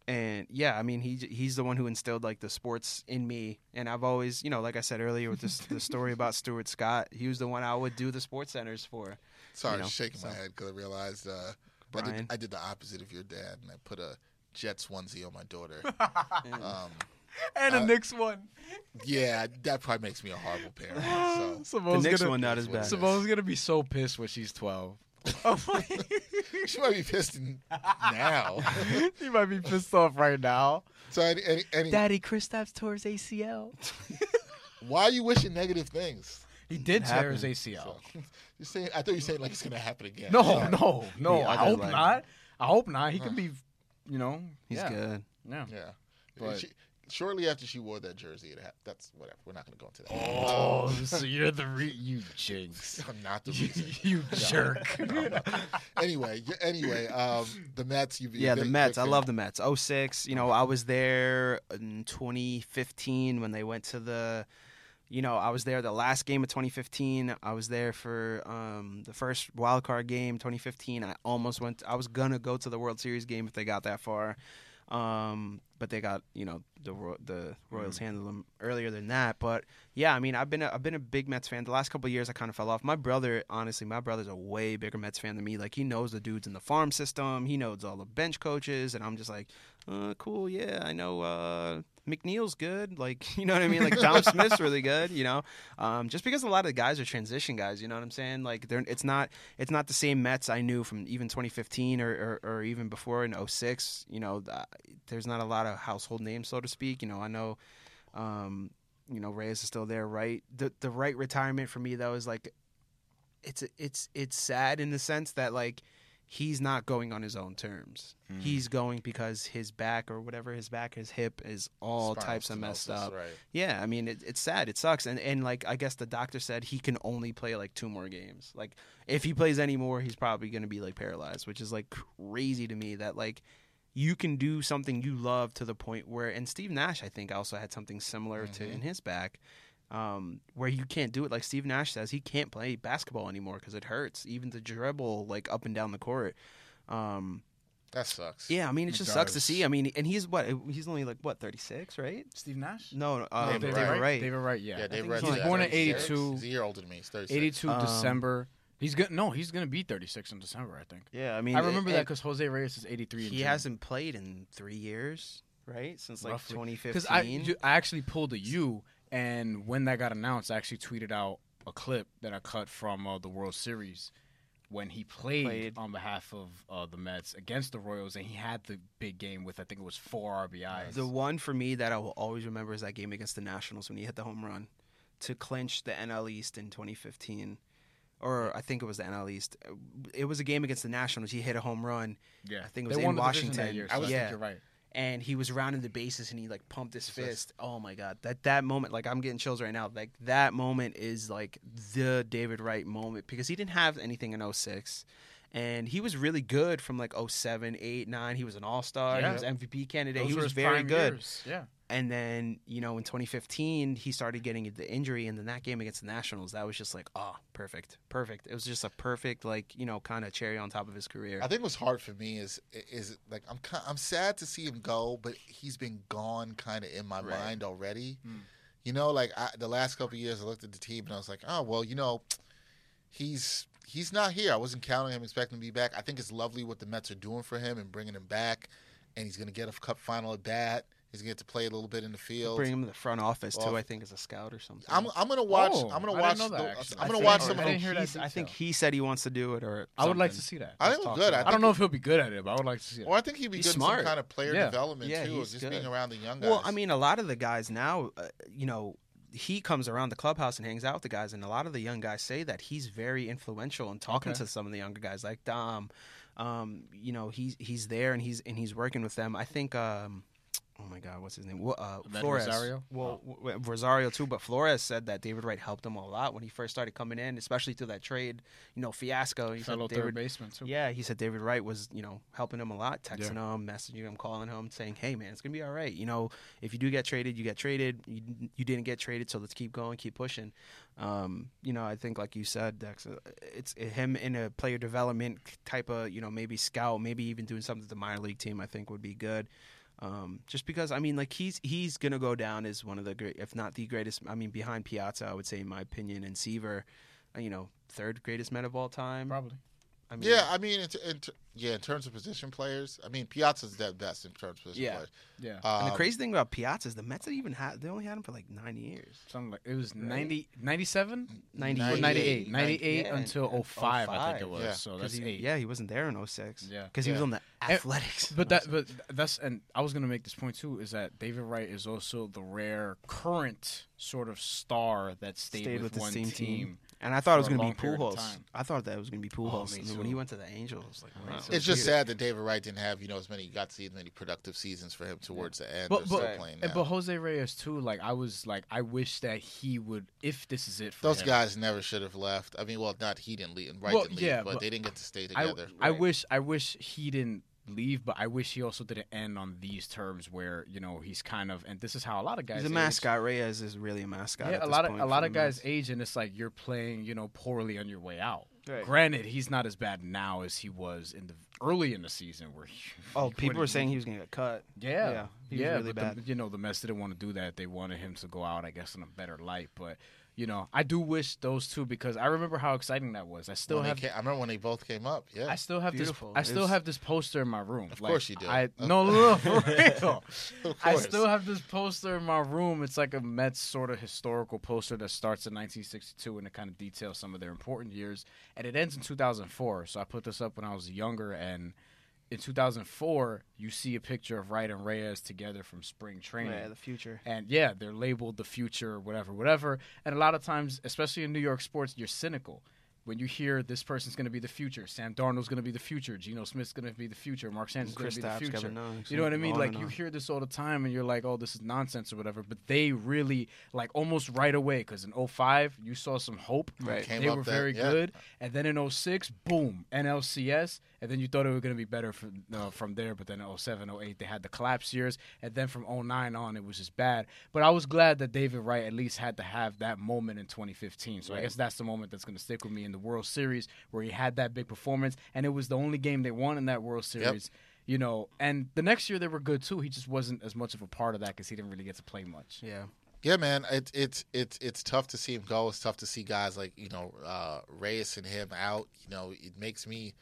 Speaker 3: and yeah I mean he he's the one who instilled like the sports in me, and I've always you know like I said earlier with this the story about Stuart Scott he was the one I would do the sports centers for.
Speaker 1: Sorry,
Speaker 3: you know,
Speaker 1: shaking my head because I realized uh, I, did, I did the opposite of your dad, and I put a Jets onesie on my daughter. Um,
Speaker 4: and a
Speaker 1: uh,
Speaker 4: Knicks one.
Speaker 1: yeah, that probably makes me a horrible parent. So
Speaker 4: Simone's
Speaker 3: the next
Speaker 4: gonna,
Speaker 3: one not as bad.
Speaker 4: Simone's gonna be so pissed when she's 12. Oh
Speaker 1: she might be pissed now.
Speaker 4: she might be pissed off right now.
Speaker 1: so, any, any, any,
Speaker 4: Daddy, Kristaps tore his ACL.
Speaker 1: why are you wishing negative things?
Speaker 4: He did
Speaker 3: It
Speaker 4: tear his
Speaker 3: happened.
Speaker 4: ACL.
Speaker 1: So, you're saying, I thought you said like it's gonna happen again.
Speaker 4: No,
Speaker 1: Sorry.
Speaker 4: no, no.
Speaker 3: Yeah,
Speaker 4: I
Speaker 3: I
Speaker 4: hope
Speaker 3: like-
Speaker 4: not. I hope not. He
Speaker 1: Huh.
Speaker 4: could be, you know.
Speaker 3: he's
Speaker 4: yeah.
Speaker 3: good.
Speaker 4: Yeah.
Speaker 1: Yeah,
Speaker 4: But-
Speaker 1: she, shortly after she wore that jersey, it happened. That's whatever. We're not gonna go into that.
Speaker 4: Oh, so you're the re- you jinx.
Speaker 1: I'm not the
Speaker 4: you,
Speaker 1: reason.
Speaker 4: you jerk.
Speaker 1: anyway, y- anyway, um, the Mets. You,
Speaker 3: Yeah, the Mets. I love the Mets. 06, you know, I was there in 2015 when they went to the you know, I was there the last game of 2015. I was there for um, the first wild card game 2015. I almost went I was going to go to the World Series game if they got that far. Um, but they got, you know, the the Royals handled them earlier than that, but yeah, I mean, I've been a, I've been a big Mets fan. The last couple of years, I kind of fell off. My brother, honestly, my brother's a way bigger Mets fan than me. Like he knows the dudes in the farm system. He knows all the bench coaches, and I'm just like, uh, cool, yeah, I know. Uh, McNeil's good, like you know what I mean. Like Dom Smith's really good, you know. Um, just because a lot of the guys are transition guys, you know what I'm saying. Like they're it's not it's not the same Mets I knew from even 2015 or or, or even before in 06. You know, there's not a lot of household names, so to speak. You know, I know. Um, you know, Reyes is still there, Wright? The the right retirement for me though is like it's it's it's sad in the sense that like he's not going on his own terms.
Speaker 1: Mm.
Speaker 3: He's going because his back or whatever his back, his hip is all
Speaker 1: Spinal
Speaker 3: types of messed up.
Speaker 1: Right.
Speaker 3: Yeah, I mean it, it's sad. It sucks, and and like I guess the doctor said he can only play like two more games. Like if he plays any more, he's probably going to be like paralyzed, which is like crazy to me. That like you can do something you love to the point where, and Steve Nash I think also had something similar to
Speaker 1: Mhm.
Speaker 3: in his back. Um, where you can't do it like Steve Nash says he can't play basketball anymore because it hurts even to dribble like up and down the court. Um,
Speaker 1: That sucks.
Speaker 3: yeah, I mean it,
Speaker 4: It
Speaker 3: just sucks to see. I mean, and he's what he's only like what thirty six, right?
Speaker 4: Steve Nash.
Speaker 3: No, no, um,
Speaker 1: David
Speaker 3: David,
Speaker 1: Wright.
Speaker 3: Wright.
Speaker 4: David Wright. Yeah.
Speaker 1: Yeah, Dave
Speaker 3: think
Speaker 1: Wright's
Speaker 3: he's
Speaker 1: like
Speaker 3: like
Speaker 4: born in 82.
Speaker 1: He's a year older than me. He's 36.
Speaker 4: 82
Speaker 3: Um,
Speaker 4: December. He's gonna no. He's gonna be 36 in December. I think.
Speaker 3: Yeah, I mean,
Speaker 4: I remember
Speaker 3: it-
Speaker 4: that because Jose Reyes is 83.
Speaker 3: he
Speaker 4: June.
Speaker 3: hasn't played in three years, right? Since like 2015.
Speaker 4: Because I, I actually pulled a U, and when that got announced, I actually tweeted out a clip that I cut from uh, the World Series when he played,
Speaker 3: Played.
Speaker 4: on behalf of uh, the Mets against the Royals, and he had the big game with I think it was four RBIs.
Speaker 3: the one for me that I will always remember is that game against the Nationals when he hit the home run to clinch the NL East in 2015. Or I think it was the NL East. It was a game against the Nationals. He hit a home run,
Speaker 4: yeah,
Speaker 3: I think it
Speaker 4: They
Speaker 3: was in
Speaker 4: won the
Speaker 3: Washington.
Speaker 4: Year,
Speaker 1: I
Speaker 4: so
Speaker 1: was-
Speaker 4: I
Speaker 3: yeah.
Speaker 4: think you're right.
Speaker 3: And he was rounding the bases and he like pumped his fist. Oh my god, that that moment, like I'm getting chills right now. Like that moment is like the David Wright moment because he didn't have anything in 06. And he was really good from like 07, 8, 9. He was an all star.
Speaker 4: Yeah.
Speaker 3: He was MVP candidate.
Speaker 4: Those
Speaker 3: he was very good.
Speaker 4: years, Yeah,
Speaker 3: And then, you know, in 2015, he started getting the injury. And then that game against the Nationals, that was just like, oh, perfect. Perfect. It was just a perfect, like, you know, kind of cherry on top of his career.
Speaker 1: I think what's hard for me is is like I'm ki- I'm sad to see him go, but he's been gone kind of in my
Speaker 3: Right.
Speaker 1: mind already.
Speaker 4: Mm.
Speaker 1: You know, like I, the last couple of years, I looked at the team and I was like, oh well, you know, he's he's not here. I wasn't counting him, expecting him to be back. I think it's lovely what the Mets are doing for him and bringing him back, and he's going to get a Cup final at bat. He's going to get to play a little bit in the field.
Speaker 3: Bring him to the front office, too, I think, as a scout or something.
Speaker 1: I'm I'm gonna watch.
Speaker 4: Oh,
Speaker 1: I'm gonna watch.
Speaker 4: didn't know that,
Speaker 1: the- I'm gonna
Speaker 4: think-
Speaker 1: watch
Speaker 4: I
Speaker 1: some of
Speaker 4: didn't
Speaker 1: the.
Speaker 4: hear that
Speaker 3: I think he said he wants to do it, or
Speaker 4: I would like to see that.
Speaker 1: I
Speaker 4: Let's
Speaker 1: think
Speaker 4: talk
Speaker 1: good.
Speaker 4: about
Speaker 1: I
Speaker 4: it. I don't know if he'll be good at it, but I would like to see it.
Speaker 1: Or I think he'd be
Speaker 3: He's
Speaker 1: good in
Speaker 3: smart.
Speaker 1: some kind of player
Speaker 4: Yeah.
Speaker 1: development
Speaker 3: Yeah,
Speaker 1: too,
Speaker 3: he's
Speaker 1: just
Speaker 3: good.
Speaker 1: being around the young guys.
Speaker 3: Well, I mean, a lot of the guys now, uh, you know, he comes around the clubhouse and hangs out with the guys, and a lot of the young guys say that he's very influential in talking
Speaker 4: Okay.
Speaker 3: to some of the younger guys, like Dom. Um, you know, he's he's there and he's and he's working with them. I think. Um, Oh my God, what's his name? Well, Uh, Flores.
Speaker 4: Rosario?
Speaker 3: Well, w- w- Rosario too, but Flores said that David Wright helped him a lot when he first started coming in, especially through that trade, you know, fiasco. He
Speaker 4: fellow
Speaker 3: said
Speaker 4: third
Speaker 3: David,
Speaker 4: baseman too.
Speaker 3: yeah, he said David Wright was, you know, helping him a lot, texting him, messaging him, calling him, saying, "Hey, man, it's gonna be all right. You know, if you do get traded, you get traded. You, you didn't get traded, so let's keep going, keep pushing." Um, you know, I think, like you said, Dex, uh, it's him in a player development type of, you know, maybe scout, maybe even doing something to the minor league team. I think would be good. Um, just because I mean, like he's he's gonna go down as one of the great, if not the greatest. I mean, behind Piazza, I would say, in my opinion, and Seaver, you know, third greatest men of all time.
Speaker 4: Probably.
Speaker 3: I mean,
Speaker 1: yeah, I mean, in, in, yeah, in terms of position players, I mean, Piazza's the best in terms of position
Speaker 3: Yeah.
Speaker 1: players.
Speaker 4: Yeah.
Speaker 3: And the
Speaker 1: Um,
Speaker 3: crazy thing about Piazza is the Mets had even had they only had him for like nine years.
Speaker 4: Something like it was
Speaker 3: Right.
Speaker 4: 90, 97?
Speaker 3: 90,
Speaker 4: Or 98. 98
Speaker 3: Yeah,
Speaker 4: until
Speaker 3: and
Speaker 4: 05, I think it was.
Speaker 1: Yeah.
Speaker 4: So
Speaker 3: 'Cause
Speaker 4: that's
Speaker 3: he,
Speaker 4: eight.
Speaker 3: Yeah, he wasn't there in 06.
Speaker 4: Yeah.
Speaker 3: Because he was on the
Speaker 4: And-
Speaker 3: Athletics.
Speaker 4: But that, but that's, and I was gonna make this point too, is that David Wright is also the rare current sort of star that stayed,
Speaker 3: Stayed
Speaker 4: with,
Speaker 3: with the
Speaker 4: one
Speaker 3: same
Speaker 4: team.
Speaker 3: team. And I thought it was going to be
Speaker 4: long
Speaker 3: Pujols. I thought that it was going to be oh, Pujols.
Speaker 4: me
Speaker 3: and when he went to the Angels, like,
Speaker 4: Me
Speaker 3: wow.
Speaker 4: too.
Speaker 1: It's just
Speaker 3: weird.
Speaker 1: sad that David Wright didn't have, you know, as many got to see as many productive seasons for him towards the end.
Speaker 4: But
Speaker 1: They're
Speaker 4: but,
Speaker 1: still playing
Speaker 4: and-
Speaker 1: now.
Speaker 4: but Jose Reyes too. Like I was like I wish that he would if this is it for
Speaker 1: Those
Speaker 4: him.
Speaker 1: guys never should have left. I mean, well, not he didn't leave, Wright
Speaker 4: Well,
Speaker 1: didn't leave,
Speaker 4: yeah,
Speaker 1: but,
Speaker 4: but
Speaker 1: they didn't get to stay together.
Speaker 4: I
Speaker 3: Right.
Speaker 4: wish I wish he didn't leave, but I wish he also didn't end on these terms where you know he's kind of and this is how a lot of guys
Speaker 3: He's a
Speaker 4: age.
Speaker 3: mascot. Reyes is really a mascot.
Speaker 4: Yeah,
Speaker 3: at
Speaker 4: a
Speaker 3: this
Speaker 4: lot of a lot of guys
Speaker 3: Mets.
Speaker 4: age and it's like you're playing you know poorly on your way out.
Speaker 3: Right.
Speaker 4: Granted, he's not as bad now as he was in the early in the season where. He,
Speaker 3: Oh,
Speaker 4: he
Speaker 3: people were saying he was going to get cut.
Speaker 4: Yeah,
Speaker 3: Yeah,
Speaker 4: yeah,
Speaker 3: was really bad.
Speaker 4: The, you know, the Mets didn't want to do that. They wanted him to go out, I guess, in a better light. But you know, I do wish those two because I remember how exciting that was. I still
Speaker 1: When
Speaker 4: have.
Speaker 1: came- I remember when they both came up. Yeah,
Speaker 4: I still have
Speaker 3: Beautiful.
Speaker 4: this. I still
Speaker 3: It's-
Speaker 4: have this poster in my room.
Speaker 1: Of
Speaker 4: Like,
Speaker 1: course you do.
Speaker 4: I
Speaker 1: Of-
Speaker 4: no, no, no, for real.
Speaker 1: of
Speaker 4: I still have this poster in my room. It's like a Mets sort of historical poster that starts in 1962 and it kind of details some of their important years. And it ends in 2004. So I put this up when I was younger. And in 2004, you see a picture of Wright and Reyes together from spring training.
Speaker 3: Yeah, the future.
Speaker 4: And yeah, they're labeled the future, whatever, whatever. And a lot of times, especially in New York sports, you're cynical. when you hear this person's going to be the future, Sam Darnold's going to be the future, Geno Smith's going to be the future, Mark Sanchez going to be the future. you know what I mean? Like you hear this all the time, and you're like, "Oh, this is nonsense" or whatever. But they really like almost right away because in 05, you saw some hope.
Speaker 3: Right,
Speaker 4: they were very yeah. good, and then in 06, boom, NLCS, and then you thought it was going to be better from uh, from there. But then 07, 08, they had the collapse years, and then from 09 on, it was just bad. But I was glad that David Wright at least had to have that moment in 2015. So right. I guess that's the moment that's going to stick with me in the World Series where he had that big performance, and it was the only game they won in that World Series. Yep. You know, and the next year they were good too. He just wasn't as much of a part of that because he didn't really get to play much.
Speaker 3: Yeah.
Speaker 1: Yeah, man, it's it's it's it's tough to see him go. It's tough to see guys like you know uh, Reyes and him out. You know, it makes me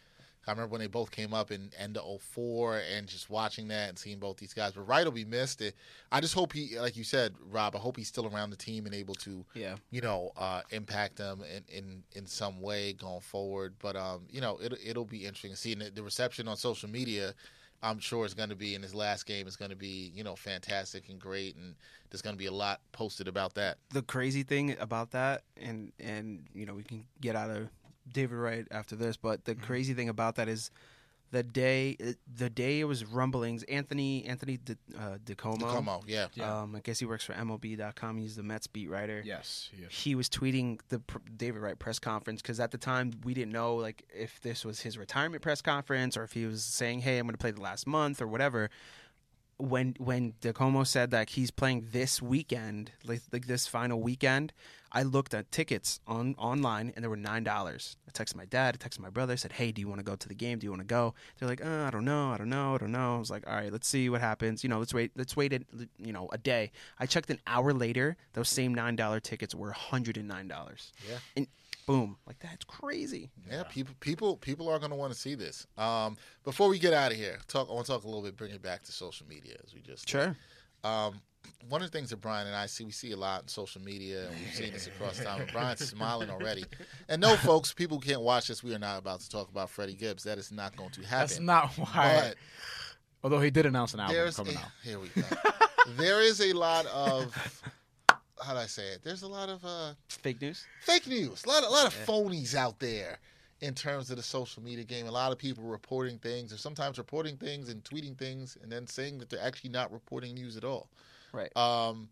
Speaker 1: I remember when they both came up in end of 04 and just watching that and seeing both these guys. But Wright will be missed. It, I just hope he, like you said, Rob, I hope he's still around the team and able to,
Speaker 3: yeah.
Speaker 1: you know, uh, impact them in, in, in some way going forward. But, um, you know, it, it'll be interesting to see. And the reception on social media, I'm sure is going to be in his last game is going to be, you know, fantastic and great. And there's going to be a lot posted about that.
Speaker 3: The crazy thing about that, and, and you know, we can get out of David Wright after this, but the mm-hmm. crazy thing about that is the day the day it was rumblings. Anthony Anthony De, uh, DiComo,
Speaker 1: DiComo, yeah,
Speaker 3: um, I guess he works for MLB.com. He's the Mets beat writer.
Speaker 4: Yes,
Speaker 3: yes. he was tweeting the David Wright press conference because at the time we didn't know like if this was his retirement press conference or if he was saying, "Hey, I'm going to play the last month" or whatever when when DiComo said that he's playing this weekend, like, like this final weekend, I looked at tickets on online and there were nine dollars. I texted my dad, I texted my brother, I said, "Hey, do you want to go to the game? Do you want to go?" They're like, uh, "I don't know, I don't know, I don't know." I was like, "All right, let's see what happens. You know, let's wait, let's wait, a, you know, a day." I checked an hour later; those same nine dollar tickets were hundred and nine dollars.
Speaker 1: Yeah.
Speaker 3: And boom, like that's crazy.
Speaker 1: Yeah, yeah. people, people, people are going to want to see this. Um, before we get out of here, talk. I want to talk a little bit, bring it back to social media as we just
Speaker 3: sure.
Speaker 1: Um, one of the things that Brian and I see, we see a lot in social media, and we've seen this across time. And Brian's smiling already. And no, folks, people who can't watch this, we are not about to talk about Freddie Gibbs. That is not going to happen.
Speaker 4: That's not why. But Although he did announce an album coming
Speaker 1: a,
Speaker 4: out.
Speaker 1: Here we go. there is a lot of how do I say it? There's a lot of uh,
Speaker 3: fake news.
Speaker 1: Fake news. A lot, a lot of yeah. phonies out there in terms of the social media game. A lot of people reporting things, or sometimes reporting things and tweeting things, and then saying that they're actually not reporting news at all.
Speaker 3: Right.
Speaker 1: Um,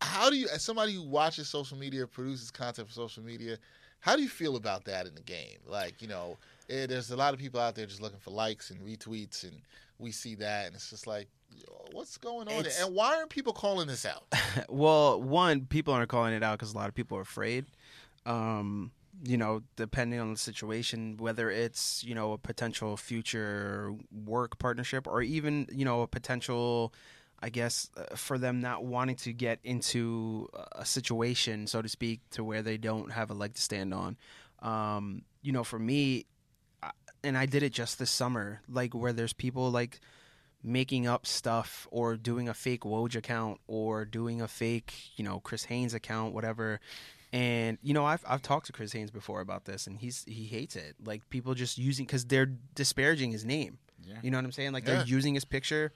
Speaker 1: how do you, as somebody who watches social media, produces content for social media, how do you feel about that in the game? Like, you know, it, there's a lot of people out there just looking for likes and retweets, and we see that, and it's just like, what's going on? And why aren't people calling this out?
Speaker 3: well, one, people aren't calling it out because a lot of people are afraid. Um, you know, depending on the situation, whether it's you know a potential future work partnership or even you know a potential. I guess uh, for them not wanting to get into a situation, so to speak, to where they don't have a leg to stand on. Um, you know, for me, and I did it just this summer, like where there's people like making up stuff or doing a fake Woj account or doing a fake, you know, Chris Haynes account, whatever. And you know, I've I've talked to Chris Haynes before about this, and he's he hates it. Like people just using because they're disparaging his name. Yeah. You know what I'm saying? Like yeah. they're using his picture,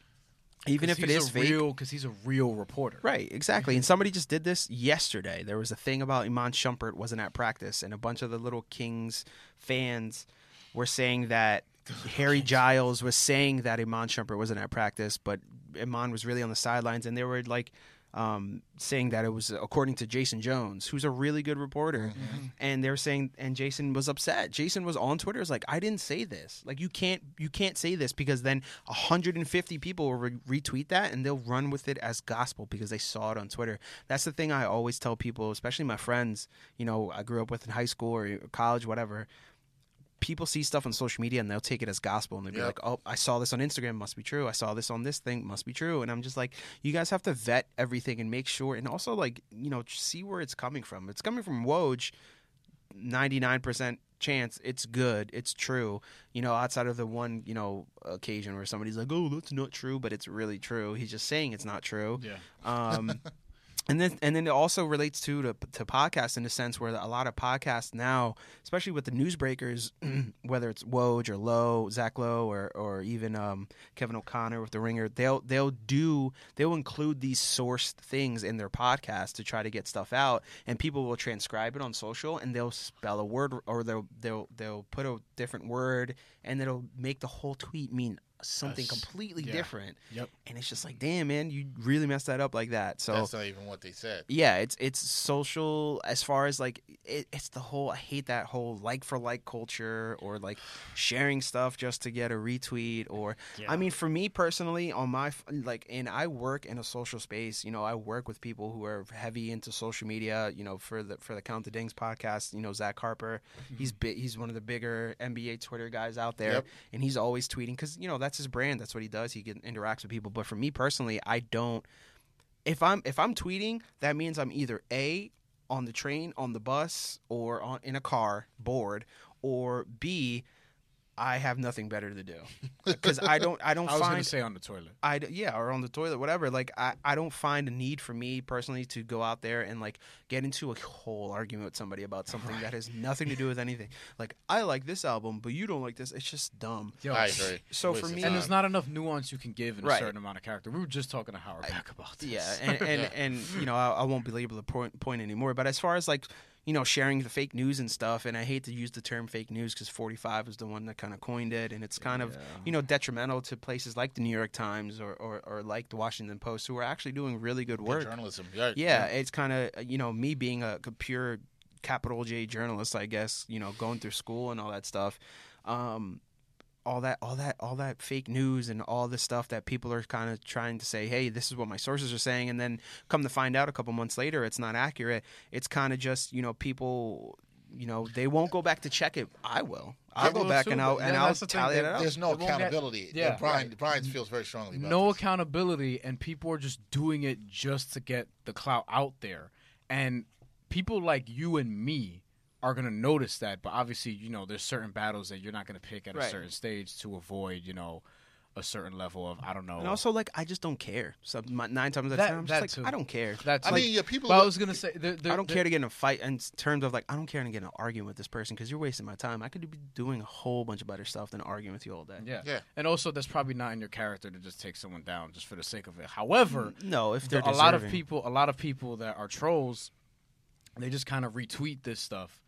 Speaker 3: even if it is fake,
Speaker 4: because he's a real reporter.
Speaker 3: Right, exactly. and mm-hmm. somebody just did this yesterday. There was a thing about Iman Shumpert wasn't at practice, and a bunch of the little Kings fans were saying that Harry Giles was saying that Iman Shumpert wasn't at practice, but Iman was really on the sidelines, and they were like um, saying that it was according to Jason Jones, who's a really good reporter, mm-hmm. and they were saying, and Jason was upset. Jason was on Twitter, was like, "I didn't say this. Like, you can't, you can't say this because then 150 people will re- retweet that, and they'll run with it as gospel because they saw it on Twitter. That's the thing I always tell people, especially my friends. You know, I grew up with in high school or college, whatever people see stuff on social media and they'll take it as gospel and they'll be yep. like, "Oh, I saw this on Instagram, must be true. I saw this on this thing, must be true." And I'm just like, you guys have to vet everything and make sure, and also like you know see where it's coming from. It's coming from Woj, ninety nine percent chance it's good, it's true. You know, outside of the one you know occasion where somebody's like, "Oh, that's not true," but it's really true. He's just saying it's not true.
Speaker 4: Yeah.
Speaker 3: Um, and then and then it also relates to to, to podcasts in the sense where a lot of podcasts now, especially with the newsbreakers, whether it's Woj or Lowe, Zach Lowe, or or even um, Kevin O'Connor with the Ringer, they'll they'll do they'll include these sourced things in their podcast to try to get stuff out, and people will transcribe it on social, and they'll spell a word or they'll they'll they'll put a different word, and it'll make the whole tweet mean something
Speaker 4: Yes.
Speaker 3: completely
Speaker 4: Yeah.
Speaker 3: different.
Speaker 4: Yep.
Speaker 3: And it's just like, damn, man, you really messed that up like that. So
Speaker 1: That's not even what they said.
Speaker 3: yeah, it's it's social as far as like it, it's the whole. I hate that whole like for like culture or like sharing stuff just to get a retweet or. I mean, for me personally, on my like, and I work in a social space. You know, I work with people who are heavy into social media. You know, for the for the Count the Dings podcast. You know, Zach Harper. Mm-hmm. He's big. He's one of the bigger NBA Twitter guys out there,
Speaker 1: Yep.
Speaker 3: and he's always tweeting because you know that's his brand. That's what he does. He interacts with people. But for me personally, I don't if I'm if I'm tweeting, that means I'm either a on the train, on the bus, or on in a car, bored, or b I have nothing better to do because I don't I don't
Speaker 4: I was gonna
Speaker 3: find
Speaker 4: say on the toilet.
Speaker 3: I d- yeah or on the toilet whatever like I, I don't find a need for me personally to go out there and like get into a whole argument with somebody about something that has nothing to do with anything like I like this album but you don't like this it's just dumb
Speaker 4: Yo,
Speaker 1: I agree.
Speaker 3: So
Speaker 1: Waste
Speaker 3: for me-
Speaker 4: And there's not enough nuance you can give in
Speaker 3: Right.
Speaker 4: a certain amount of character. We were just talking to Howard Beck about this.
Speaker 3: Yeah, and and,
Speaker 1: Yeah.
Speaker 3: and you know, I, I won't belabor the point, point anymore. But as far as like you know, sharing the fake news and stuff, and I hate to use the term fake news because 45 is the one that kind of coined it, and it's kind of you know detrimental to places like the New York Times or, or, or like the Washington Post, who are actually doing really good
Speaker 1: Good
Speaker 3: work.
Speaker 1: journalism. Yeah,
Speaker 3: Yeah, it's kind of you know me being a pure capital J journalist, I guess. You know, going through school and all that stuff. Um, all that, all that, all that fake news and all the stuff that people are kind of trying to say, hey, this is what my sources are saying, and then come to find out a couple months later, it's not accurate. It's kind of just you know people. You know they won't go back to check it. I will. I'll
Speaker 4: I
Speaker 3: go back
Speaker 4: too,
Speaker 3: and I'll
Speaker 4: but
Speaker 3: and I'll
Speaker 4: that's the thing,
Speaker 3: tally it out.
Speaker 1: There's no
Speaker 4: It won't get-
Speaker 1: accountability.
Speaker 4: yeah.
Speaker 1: Yeah, Brian. Brian feels very strongly about
Speaker 4: no
Speaker 1: this.
Speaker 4: accountability and people are just doing it just to get the clout out there and people like you and me are going to notice that but obviously you know there's certain battles that you're not going to pick at a certain stage to avoid you know a certain level of i don't know
Speaker 3: And also, like, I just don't care. So my, nine times out of
Speaker 4: That-
Speaker 3: ten, I'm
Speaker 4: that
Speaker 3: just
Speaker 4: too.
Speaker 3: like, I don't care.
Speaker 4: that's
Speaker 1: I
Speaker 4: like,
Speaker 1: mean, yeah, people.
Speaker 4: but i was going to say there, there,
Speaker 3: I don't
Speaker 4: there-
Speaker 3: care to get in a fight in terms of like I don't care to get in an argument with this person because you're wasting my time. I could be doing a whole bunch of better stuff than arguing with you all day.
Speaker 4: yeah.
Speaker 1: Yeah.
Speaker 4: and also that's probably not in your character to just take someone down just for the sake of it however
Speaker 3: No, if they're
Speaker 4: a lot of people a lot of people that are trolls they just kind of retweet this stuff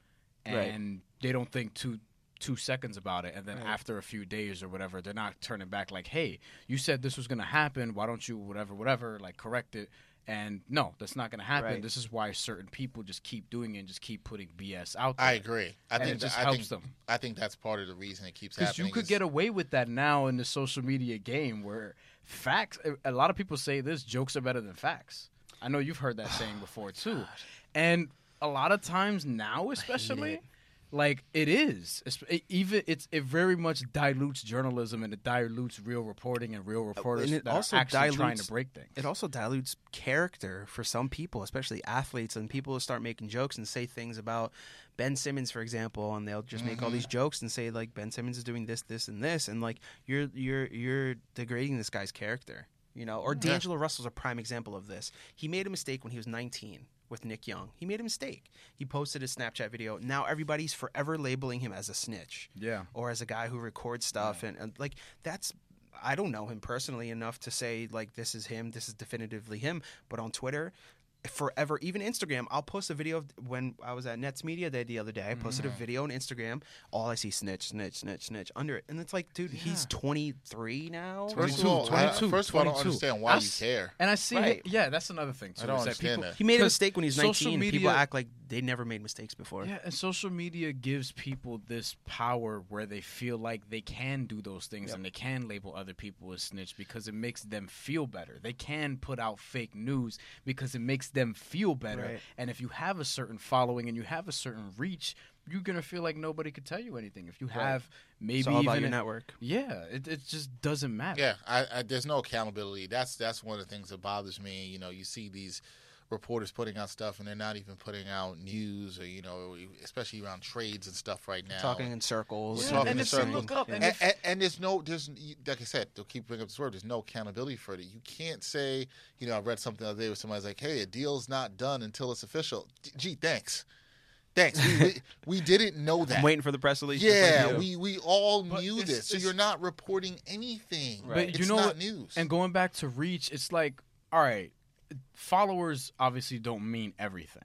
Speaker 4: and
Speaker 3: Right.
Speaker 4: they don't think two two seconds about it and then
Speaker 3: Right.
Speaker 4: after a few days or whatever they're not turning back like hey you said this was going to happen why don't you whatever whatever like correct it and no that's not going to happen
Speaker 3: Right.
Speaker 4: this is why certain people just keep doing it and just keep putting bs out there
Speaker 1: I agree. I
Speaker 4: and
Speaker 1: think
Speaker 4: it just
Speaker 1: I
Speaker 4: helps
Speaker 1: think,
Speaker 4: them
Speaker 1: I think that's part of the reason it keeps
Speaker 4: because
Speaker 1: happening.
Speaker 4: you could
Speaker 1: is-
Speaker 4: get away with that now in the social media game where facts a lot of people say this jokes are better than facts i know you've heard that saying before too and a lot of times now especially
Speaker 3: it.
Speaker 4: like it is It's- it, even it's it very much dilutes journalism and it dilutes real reporting and real reporters
Speaker 3: Uh, and it
Speaker 4: that
Speaker 3: also
Speaker 4: are actually trying
Speaker 3: dilutes-
Speaker 4: to break things
Speaker 3: it also dilutes character for some people, especially athletes, and people will start making jokes and say things about Ben Simmons, for example, and they'll just make all
Speaker 4: Mm-hmm.
Speaker 3: these jokes and say like Ben Simmons is doing this, this, and this, and like you're you're you're degrading this guy's character, you know. Or D'Angelo Russell's a prime example of this. He made a mistake when he was 19 with Nick Young. He made a mistake. He posted a Snapchat video. Now everybody's forever labeling him as a snitch
Speaker 4: yeah
Speaker 3: or as a guy who records stuff and, and like that's I don't know him personally enough to say like this is him, this is definitively him, but on Twitter forever. Even Instagram I'll post a video of when I was at Nets Media Day the other day I posted a mm-hmm. video on Instagram. All I see snitch snitch snitch snitch under it. And it's like dude he's 23 now?
Speaker 1: First of
Speaker 4: 22,
Speaker 1: I, first of all, I don't understand why
Speaker 4: I
Speaker 1: you
Speaker 4: s-
Speaker 1: care.
Speaker 4: and i see
Speaker 3: Right.
Speaker 4: yeah that's another thing too
Speaker 1: I don't
Speaker 4: is that
Speaker 1: understand
Speaker 4: people,
Speaker 1: that.
Speaker 3: he made a mistake when he's was 19
Speaker 4: media-
Speaker 3: people act like they never made mistakes before.
Speaker 4: Yeah, and social media gives people this power where they feel like they can do those things and they can label other people as snitch because it makes them feel better. They can put out fake news because it makes them feel better.
Speaker 3: Right.
Speaker 4: And if you have a certain following and you have a certain reach, you're gonna feel like nobody could tell you anything. If you have maybe
Speaker 3: it's all about
Speaker 4: even
Speaker 3: your
Speaker 4: a-
Speaker 3: network
Speaker 4: yeah, it, it just doesn't matter.
Speaker 1: Yeah, I, I, there's no accountability. That's that's one of the things that bothers me. You know, you see these reporters putting out stuff and they're not even putting out news or you know especially around trades and stuff right now
Speaker 3: talking in circles
Speaker 1: We're talking
Speaker 4: and
Speaker 1: in circles.
Speaker 4: look up, and
Speaker 1: and, and, and there's no there's like i said to keep bringing up this word there's no accountability for it you can't say you know i read something the other day where somebody's like hey a deal's not done until it's official gee thanks thanks we, we, we didn't know that
Speaker 3: I'm waiting for the press release.
Speaker 1: yeah, we we all
Speaker 4: But
Speaker 1: knew
Speaker 4: it's-
Speaker 1: this. So you're not reporting anything.
Speaker 3: Right.
Speaker 4: But
Speaker 1: It's
Speaker 4: you know
Speaker 1: not
Speaker 4: what?
Speaker 1: news.
Speaker 4: And going back to reach, it's like, all right, followers obviously don't mean everything.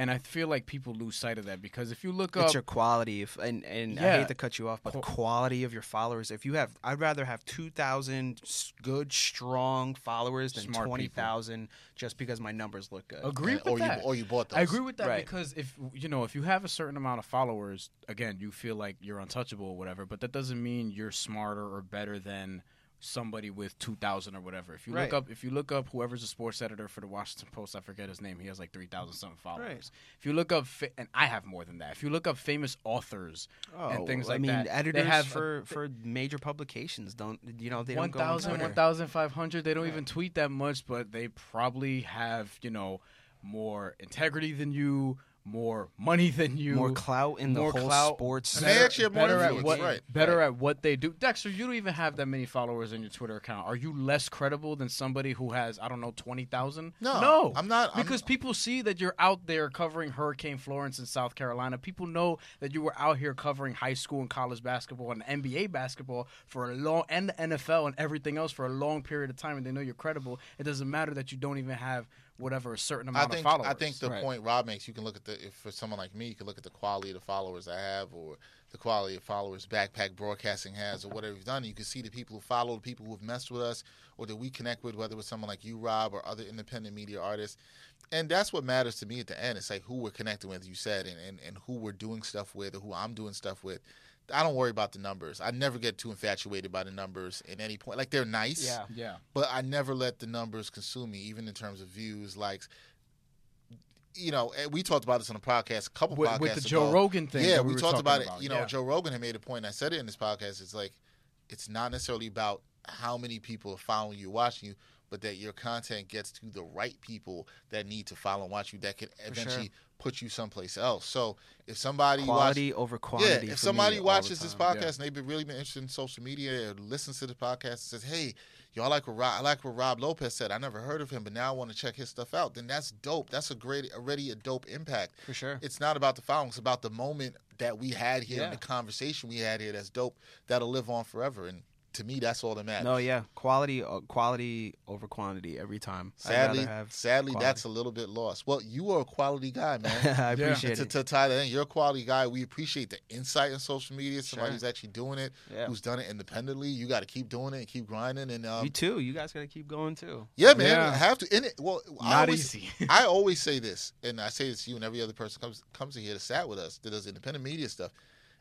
Speaker 4: And I feel like people lose sight of that because if you look
Speaker 3: it's
Speaker 4: up,
Speaker 3: your quality if, and and I hate to cut you off but
Speaker 4: Qu-
Speaker 3: quality of your followers if you have I'd rather have two thousand good strong followers than
Speaker 4: Smart
Speaker 3: 20,000 just because my numbers look good
Speaker 4: agree
Speaker 1: And-
Speaker 4: with
Speaker 1: or
Speaker 4: that.
Speaker 1: you or you bought those.
Speaker 4: I agree with that
Speaker 3: Right.
Speaker 4: because if you know if you have a certain amount of followers, again, you feel like you're untouchable or whatever. But that doesn't mean you're smarter or better than somebody with two thousand or whatever. If you
Speaker 3: Right.
Speaker 4: look up, if you look up whoever's a sports editor for the Washington Post, I forget his name. He has like three thousand something followers.
Speaker 3: Right.
Speaker 4: If you look up, fa- and I have more than that. If you look up famous authors and oh, things
Speaker 3: Oh, I
Speaker 4: like
Speaker 3: mean
Speaker 4: that,
Speaker 3: editors
Speaker 4: they have a-
Speaker 3: for for major publications don't you know they don't
Speaker 4: One
Speaker 3: on
Speaker 4: thousand, one thousand five hundred. They don't even tweet that much, but they probably have you know more integrity than you, more money than you,
Speaker 3: more clout in the whole
Speaker 4: clout.
Speaker 3: sports
Speaker 1: And they actually have more
Speaker 4: better at what
Speaker 1: right,
Speaker 4: better
Speaker 1: right.
Speaker 4: at what they do. Dexter, you don't even have that many followers on your Twitter account. Are you less credible than somebody who has I don't know twenty thousand?
Speaker 1: No,
Speaker 4: no,
Speaker 1: I'm not- I'm-
Speaker 4: because people see that you're out there covering Hurricane Florence in South Carolina. People know that you were out here covering high school and college basketball and NBA basketball for a long and the NFL and everything else for a long period of time, and they know you're credible. It doesn't matter that you don't even have whatever a certain
Speaker 1: I
Speaker 4: amount
Speaker 1: think
Speaker 4: of followers.
Speaker 1: I think the
Speaker 3: Right.
Speaker 1: point Rob makes, you can look at the if for someone like me, you can look at the quality of the followers I have, or the quality of followers Backpack Broadcasting has, or whatever you've done. You can see the people who follow, the people who have messed with us, or that we connect with, whether it's someone like you, Rob, or other independent media artists. And that's what matters to me at the end. It's like who we're connecting with, you said, and, and, and who we're doing stuff with, or who I'm doing stuff with. I don't worry about the numbers. I never get too infatuated by the numbers at any point. Like they're nice
Speaker 3: yeah
Speaker 4: yeah.
Speaker 1: but I never let the numbers consume me, even in terms of views, likes. You know, and we talked about this on a podcast, a couple
Speaker 4: With,
Speaker 1: podcasts
Speaker 4: with the Joe. Rogan thing.
Speaker 1: Yeah,
Speaker 4: that
Speaker 1: we,
Speaker 4: were
Speaker 1: talked
Speaker 4: talking
Speaker 1: about it. You know,
Speaker 4: yeah.
Speaker 1: Joe Rogan had made a point. And I said it in this podcast. It's like it's not necessarily about how many people are following you, watching you, but that your content gets to the right people that need to follow and watch you. That can
Speaker 3: sure.
Speaker 1: eventually put you someplace else. So if somebody watch-
Speaker 3: quality over quantity
Speaker 1: yeah, if somebody watches this podcast and they've been really been interested in social media or listens to the podcast and says, "Hey, y'all like what Rob, I like what Rob Lopez said. I never heard of him, but now I want to check his stuff out." Then that's dope. That's a great, already a dope impact.
Speaker 3: for sure
Speaker 1: It's not about the following; it's about the moment that we had here and the conversation we had here. That's dope. That'll live on forever. And to me, that's all that matters.
Speaker 3: no yeah quality uh, quality over quantity every time
Speaker 1: Sadly,
Speaker 3: have
Speaker 1: sadly,
Speaker 3: quality.
Speaker 1: that's a little bit lost. Well, you are a quality guy, man.
Speaker 3: I appreciate
Speaker 1: to,
Speaker 3: it
Speaker 1: to tie that in, you're a quality guy. We appreciate the insight in social media. Somebody
Speaker 3: Sure.
Speaker 1: who's actually doing it,
Speaker 3: Yeah.
Speaker 1: who's done it independently. You got to keep doing it and keep grinding. And um,
Speaker 3: you too you guys got to keep going too
Speaker 1: yeah, man,
Speaker 4: Yeah.
Speaker 1: I have to. In it, well, I
Speaker 4: Not
Speaker 1: always,
Speaker 4: easy.
Speaker 1: I always say this, and I say this to you and every other person comes comes in here to sat with us that does independent media stuff.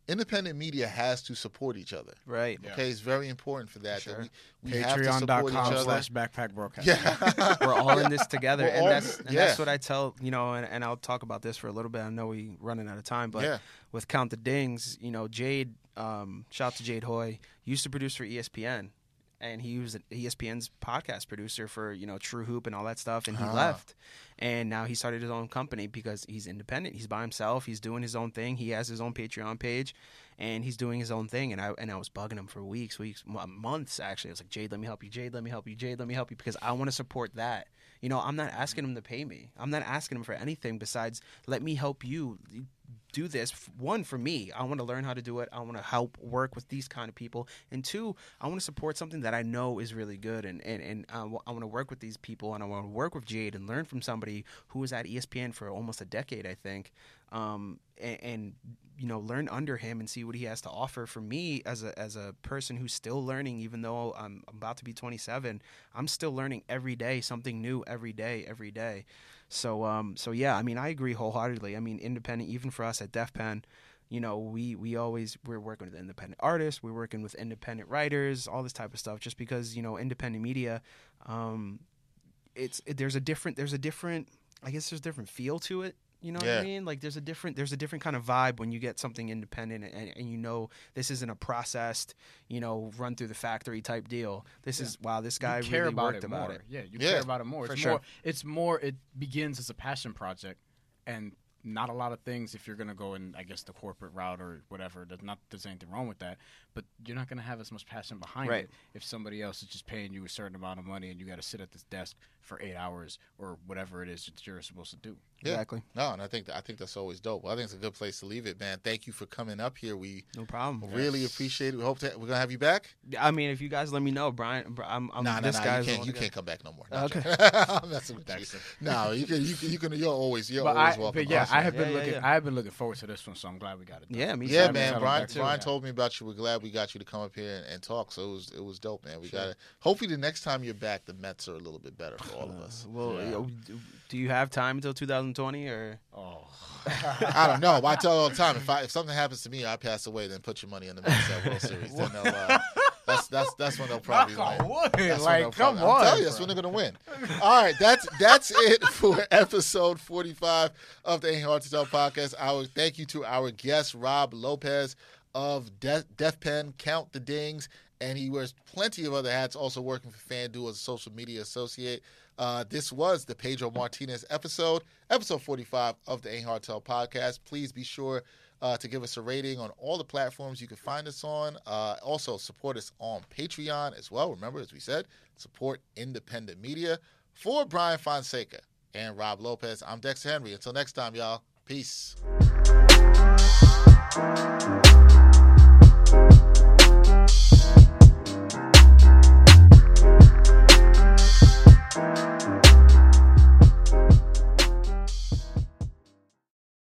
Speaker 1: Independent media has to support each other.
Speaker 3: right
Speaker 4: Yeah.
Speaker 1: Okay, it's very important for that.
Speaker 3: Sure.
Speaker 1: That we, we have to support each
Speaker 4: Patreon.com slash backpack broadcast.
Speaker 1: Yeah,
Speaker 3: we're all in this together
Speaker 1: We're
Speaker 3: and
Speaker 1: all-
Speaker 3: that's and
Speaker 1: yeah.
Speaker 3: that's what i tell you know and, and i'll talk about this for a little bit i know we're running out of time but
Speaker 1: Yeah.
Speaker 3: with count the dings you know jade um shout out to jade Hoye used to produce for espn and he was espn's podcast producer for you know TrueHoop and all that stuff and he
Speaker 1: Ah.
Speaker 3: left. And now he started his own company because he's independent. He's by himself. He's doing his own thing. He has his own patreon page and he's doing his own thing. And i and i was bugging him for weeks weeks months actually. I was like jade let me help you. Jade let me help you. Jade let me help you because i want to support that you know i'm not asking him to pay me. I'm not asking him for anything besides let me help you do this. One for me i want to learn how to do it. I want to help work with these kind of people. And two i want to support something that i know is really good and and, and uh, i want to work with these people and i want to work with jade and learn from somebody who was at espn for almost a decade i think um, and, and you know learn under him and see what he has to offer. For me as a as a person who's still learning even though I'm about to be 27 I'm still learning every day something new every day every day. So um so yeah I mean I agree wholeheartedly. I mean independent even for us at Def Pen you know we we always we're working with independent artists we're working with independent writers all this type of stuff just because you know independent media um it's it, there's a different there's a different I guess there's a different feel to it You know what I mean? Like there's a different there's a different kind of vibe when you get something independent and, and you know this isn't a processed, you know, run through the factory type deal. This is wow, this guy
Speaker 4: you care
Speaker 3: really
Speaker 4: about
Speaker 3: worked
Speaker 4: it
Speaker 3: about
Speaker 4: more.
Speaker 3: it.
Speaker 4: Yeah, you
Speaker 1: Yeah,
Speaker 4: care about it more.
Speaker 3: for
Speaker 4: It's
Speaker 3: sure.
Speaker 4: more. It's more. It begins as a passion project, and not a lot of things. If you're gonna go in, I guess the corporate route or whatever. There's not. There's anything wrong with that, but you're not gonna have as much passion behind
Speaker 3: Right.
Speaker 4: it if somebody else is just paying you a certain amount of money and you got to sit at this desk for eight hours or whatever it is that you're supposed to do.
Speaker 1: Yeah.
Speaker 3: Exactly.
Speaker 1: No, and I think I think that's always dope. Well, I think it's a good place to leave it, man. Thank you for coming up here. We
Speaker 3: No problem.
Speaker 1: really appreciate it. We hope that we're gonna have you back.
Speaker 3: I mean, if you guys let me know, Brian, I'm, I'm
Speaker 1: Nah, nah,
Speaker 3: this
Speaker 1: nah.
Speaker 3: guy's
Speaker 1: You can't. You can't come back no more. No,
Speaker 3: Okay.
Speaker 1: I'm messing with you.
Speaker 4: Dexter.
Speaker 1: No, you can. You can. You can. You're always. You're
Speaker 4: But,
Speaker 1: always
Speaker 4: I,
Speaker 1: welcome.
Speaker 4: but yeah,
Speaker 1: Awesome.
Speaker 4: I have been
Speaker 3: Yeah, yeah,
Speaker 4: looking.
Speaker 3: yeah.
Speaker 4: I have been looking forward to this one, so I'm glad we got it. done.
Speaker 3: Yeah, me
Speaker 1: Yeah,
Speaker 3: too.
Speaker 1: man. Brian, Brian
Speaker 4: too.
Speaker 1: told me about you. We're glad we got you to come up here and, and talk. So it was it was dope, man. We got to Hopefully, the next time you're back, the Mets are a little bit better for all of us.
Speaker 3: Well,
Speaker 4: Yeah.
Speaker 3: do you have time until 2020 or?
Speaker 4: Oh,
Speaker 1: I don't know. But I tell all the time if I if something happens to me, I pass away, then put your money in the Mets at World Series. Then they'll, uh, that's that's that's when they'll probably
Speaker 4: knock
Speaker 1: win.
Speaker 4: on wood.
Speaker 1: That's
Speaker 4: Like,
Speaker 1: they'll
Speaker 4: come
Speaker 1: probably-
Speaker 4: on,
Speaker 1: I'm telling you, that's when they're gonna win. All right, that's that's it for episode 45 of the Ain't Hard to Tell podcast. Our thank you to our guest Rob Lopez of Def, Def Pen, Count the Dings, and he wears plenty of other hats. Also working for FanDuel as a social media associate. Uh, this was the Pedro Martinez episode, episode 45 of the Ain't Hard Tell podcast. Please be sure uh, to give us a rating on all the platforms you can find us on. Uh, also, support us on Patreon as well. Remember, as we said, support independent media. For Brian Fonseca and Rob Lopez, I'm Dexter Henry. Until next time, y'all. Peace.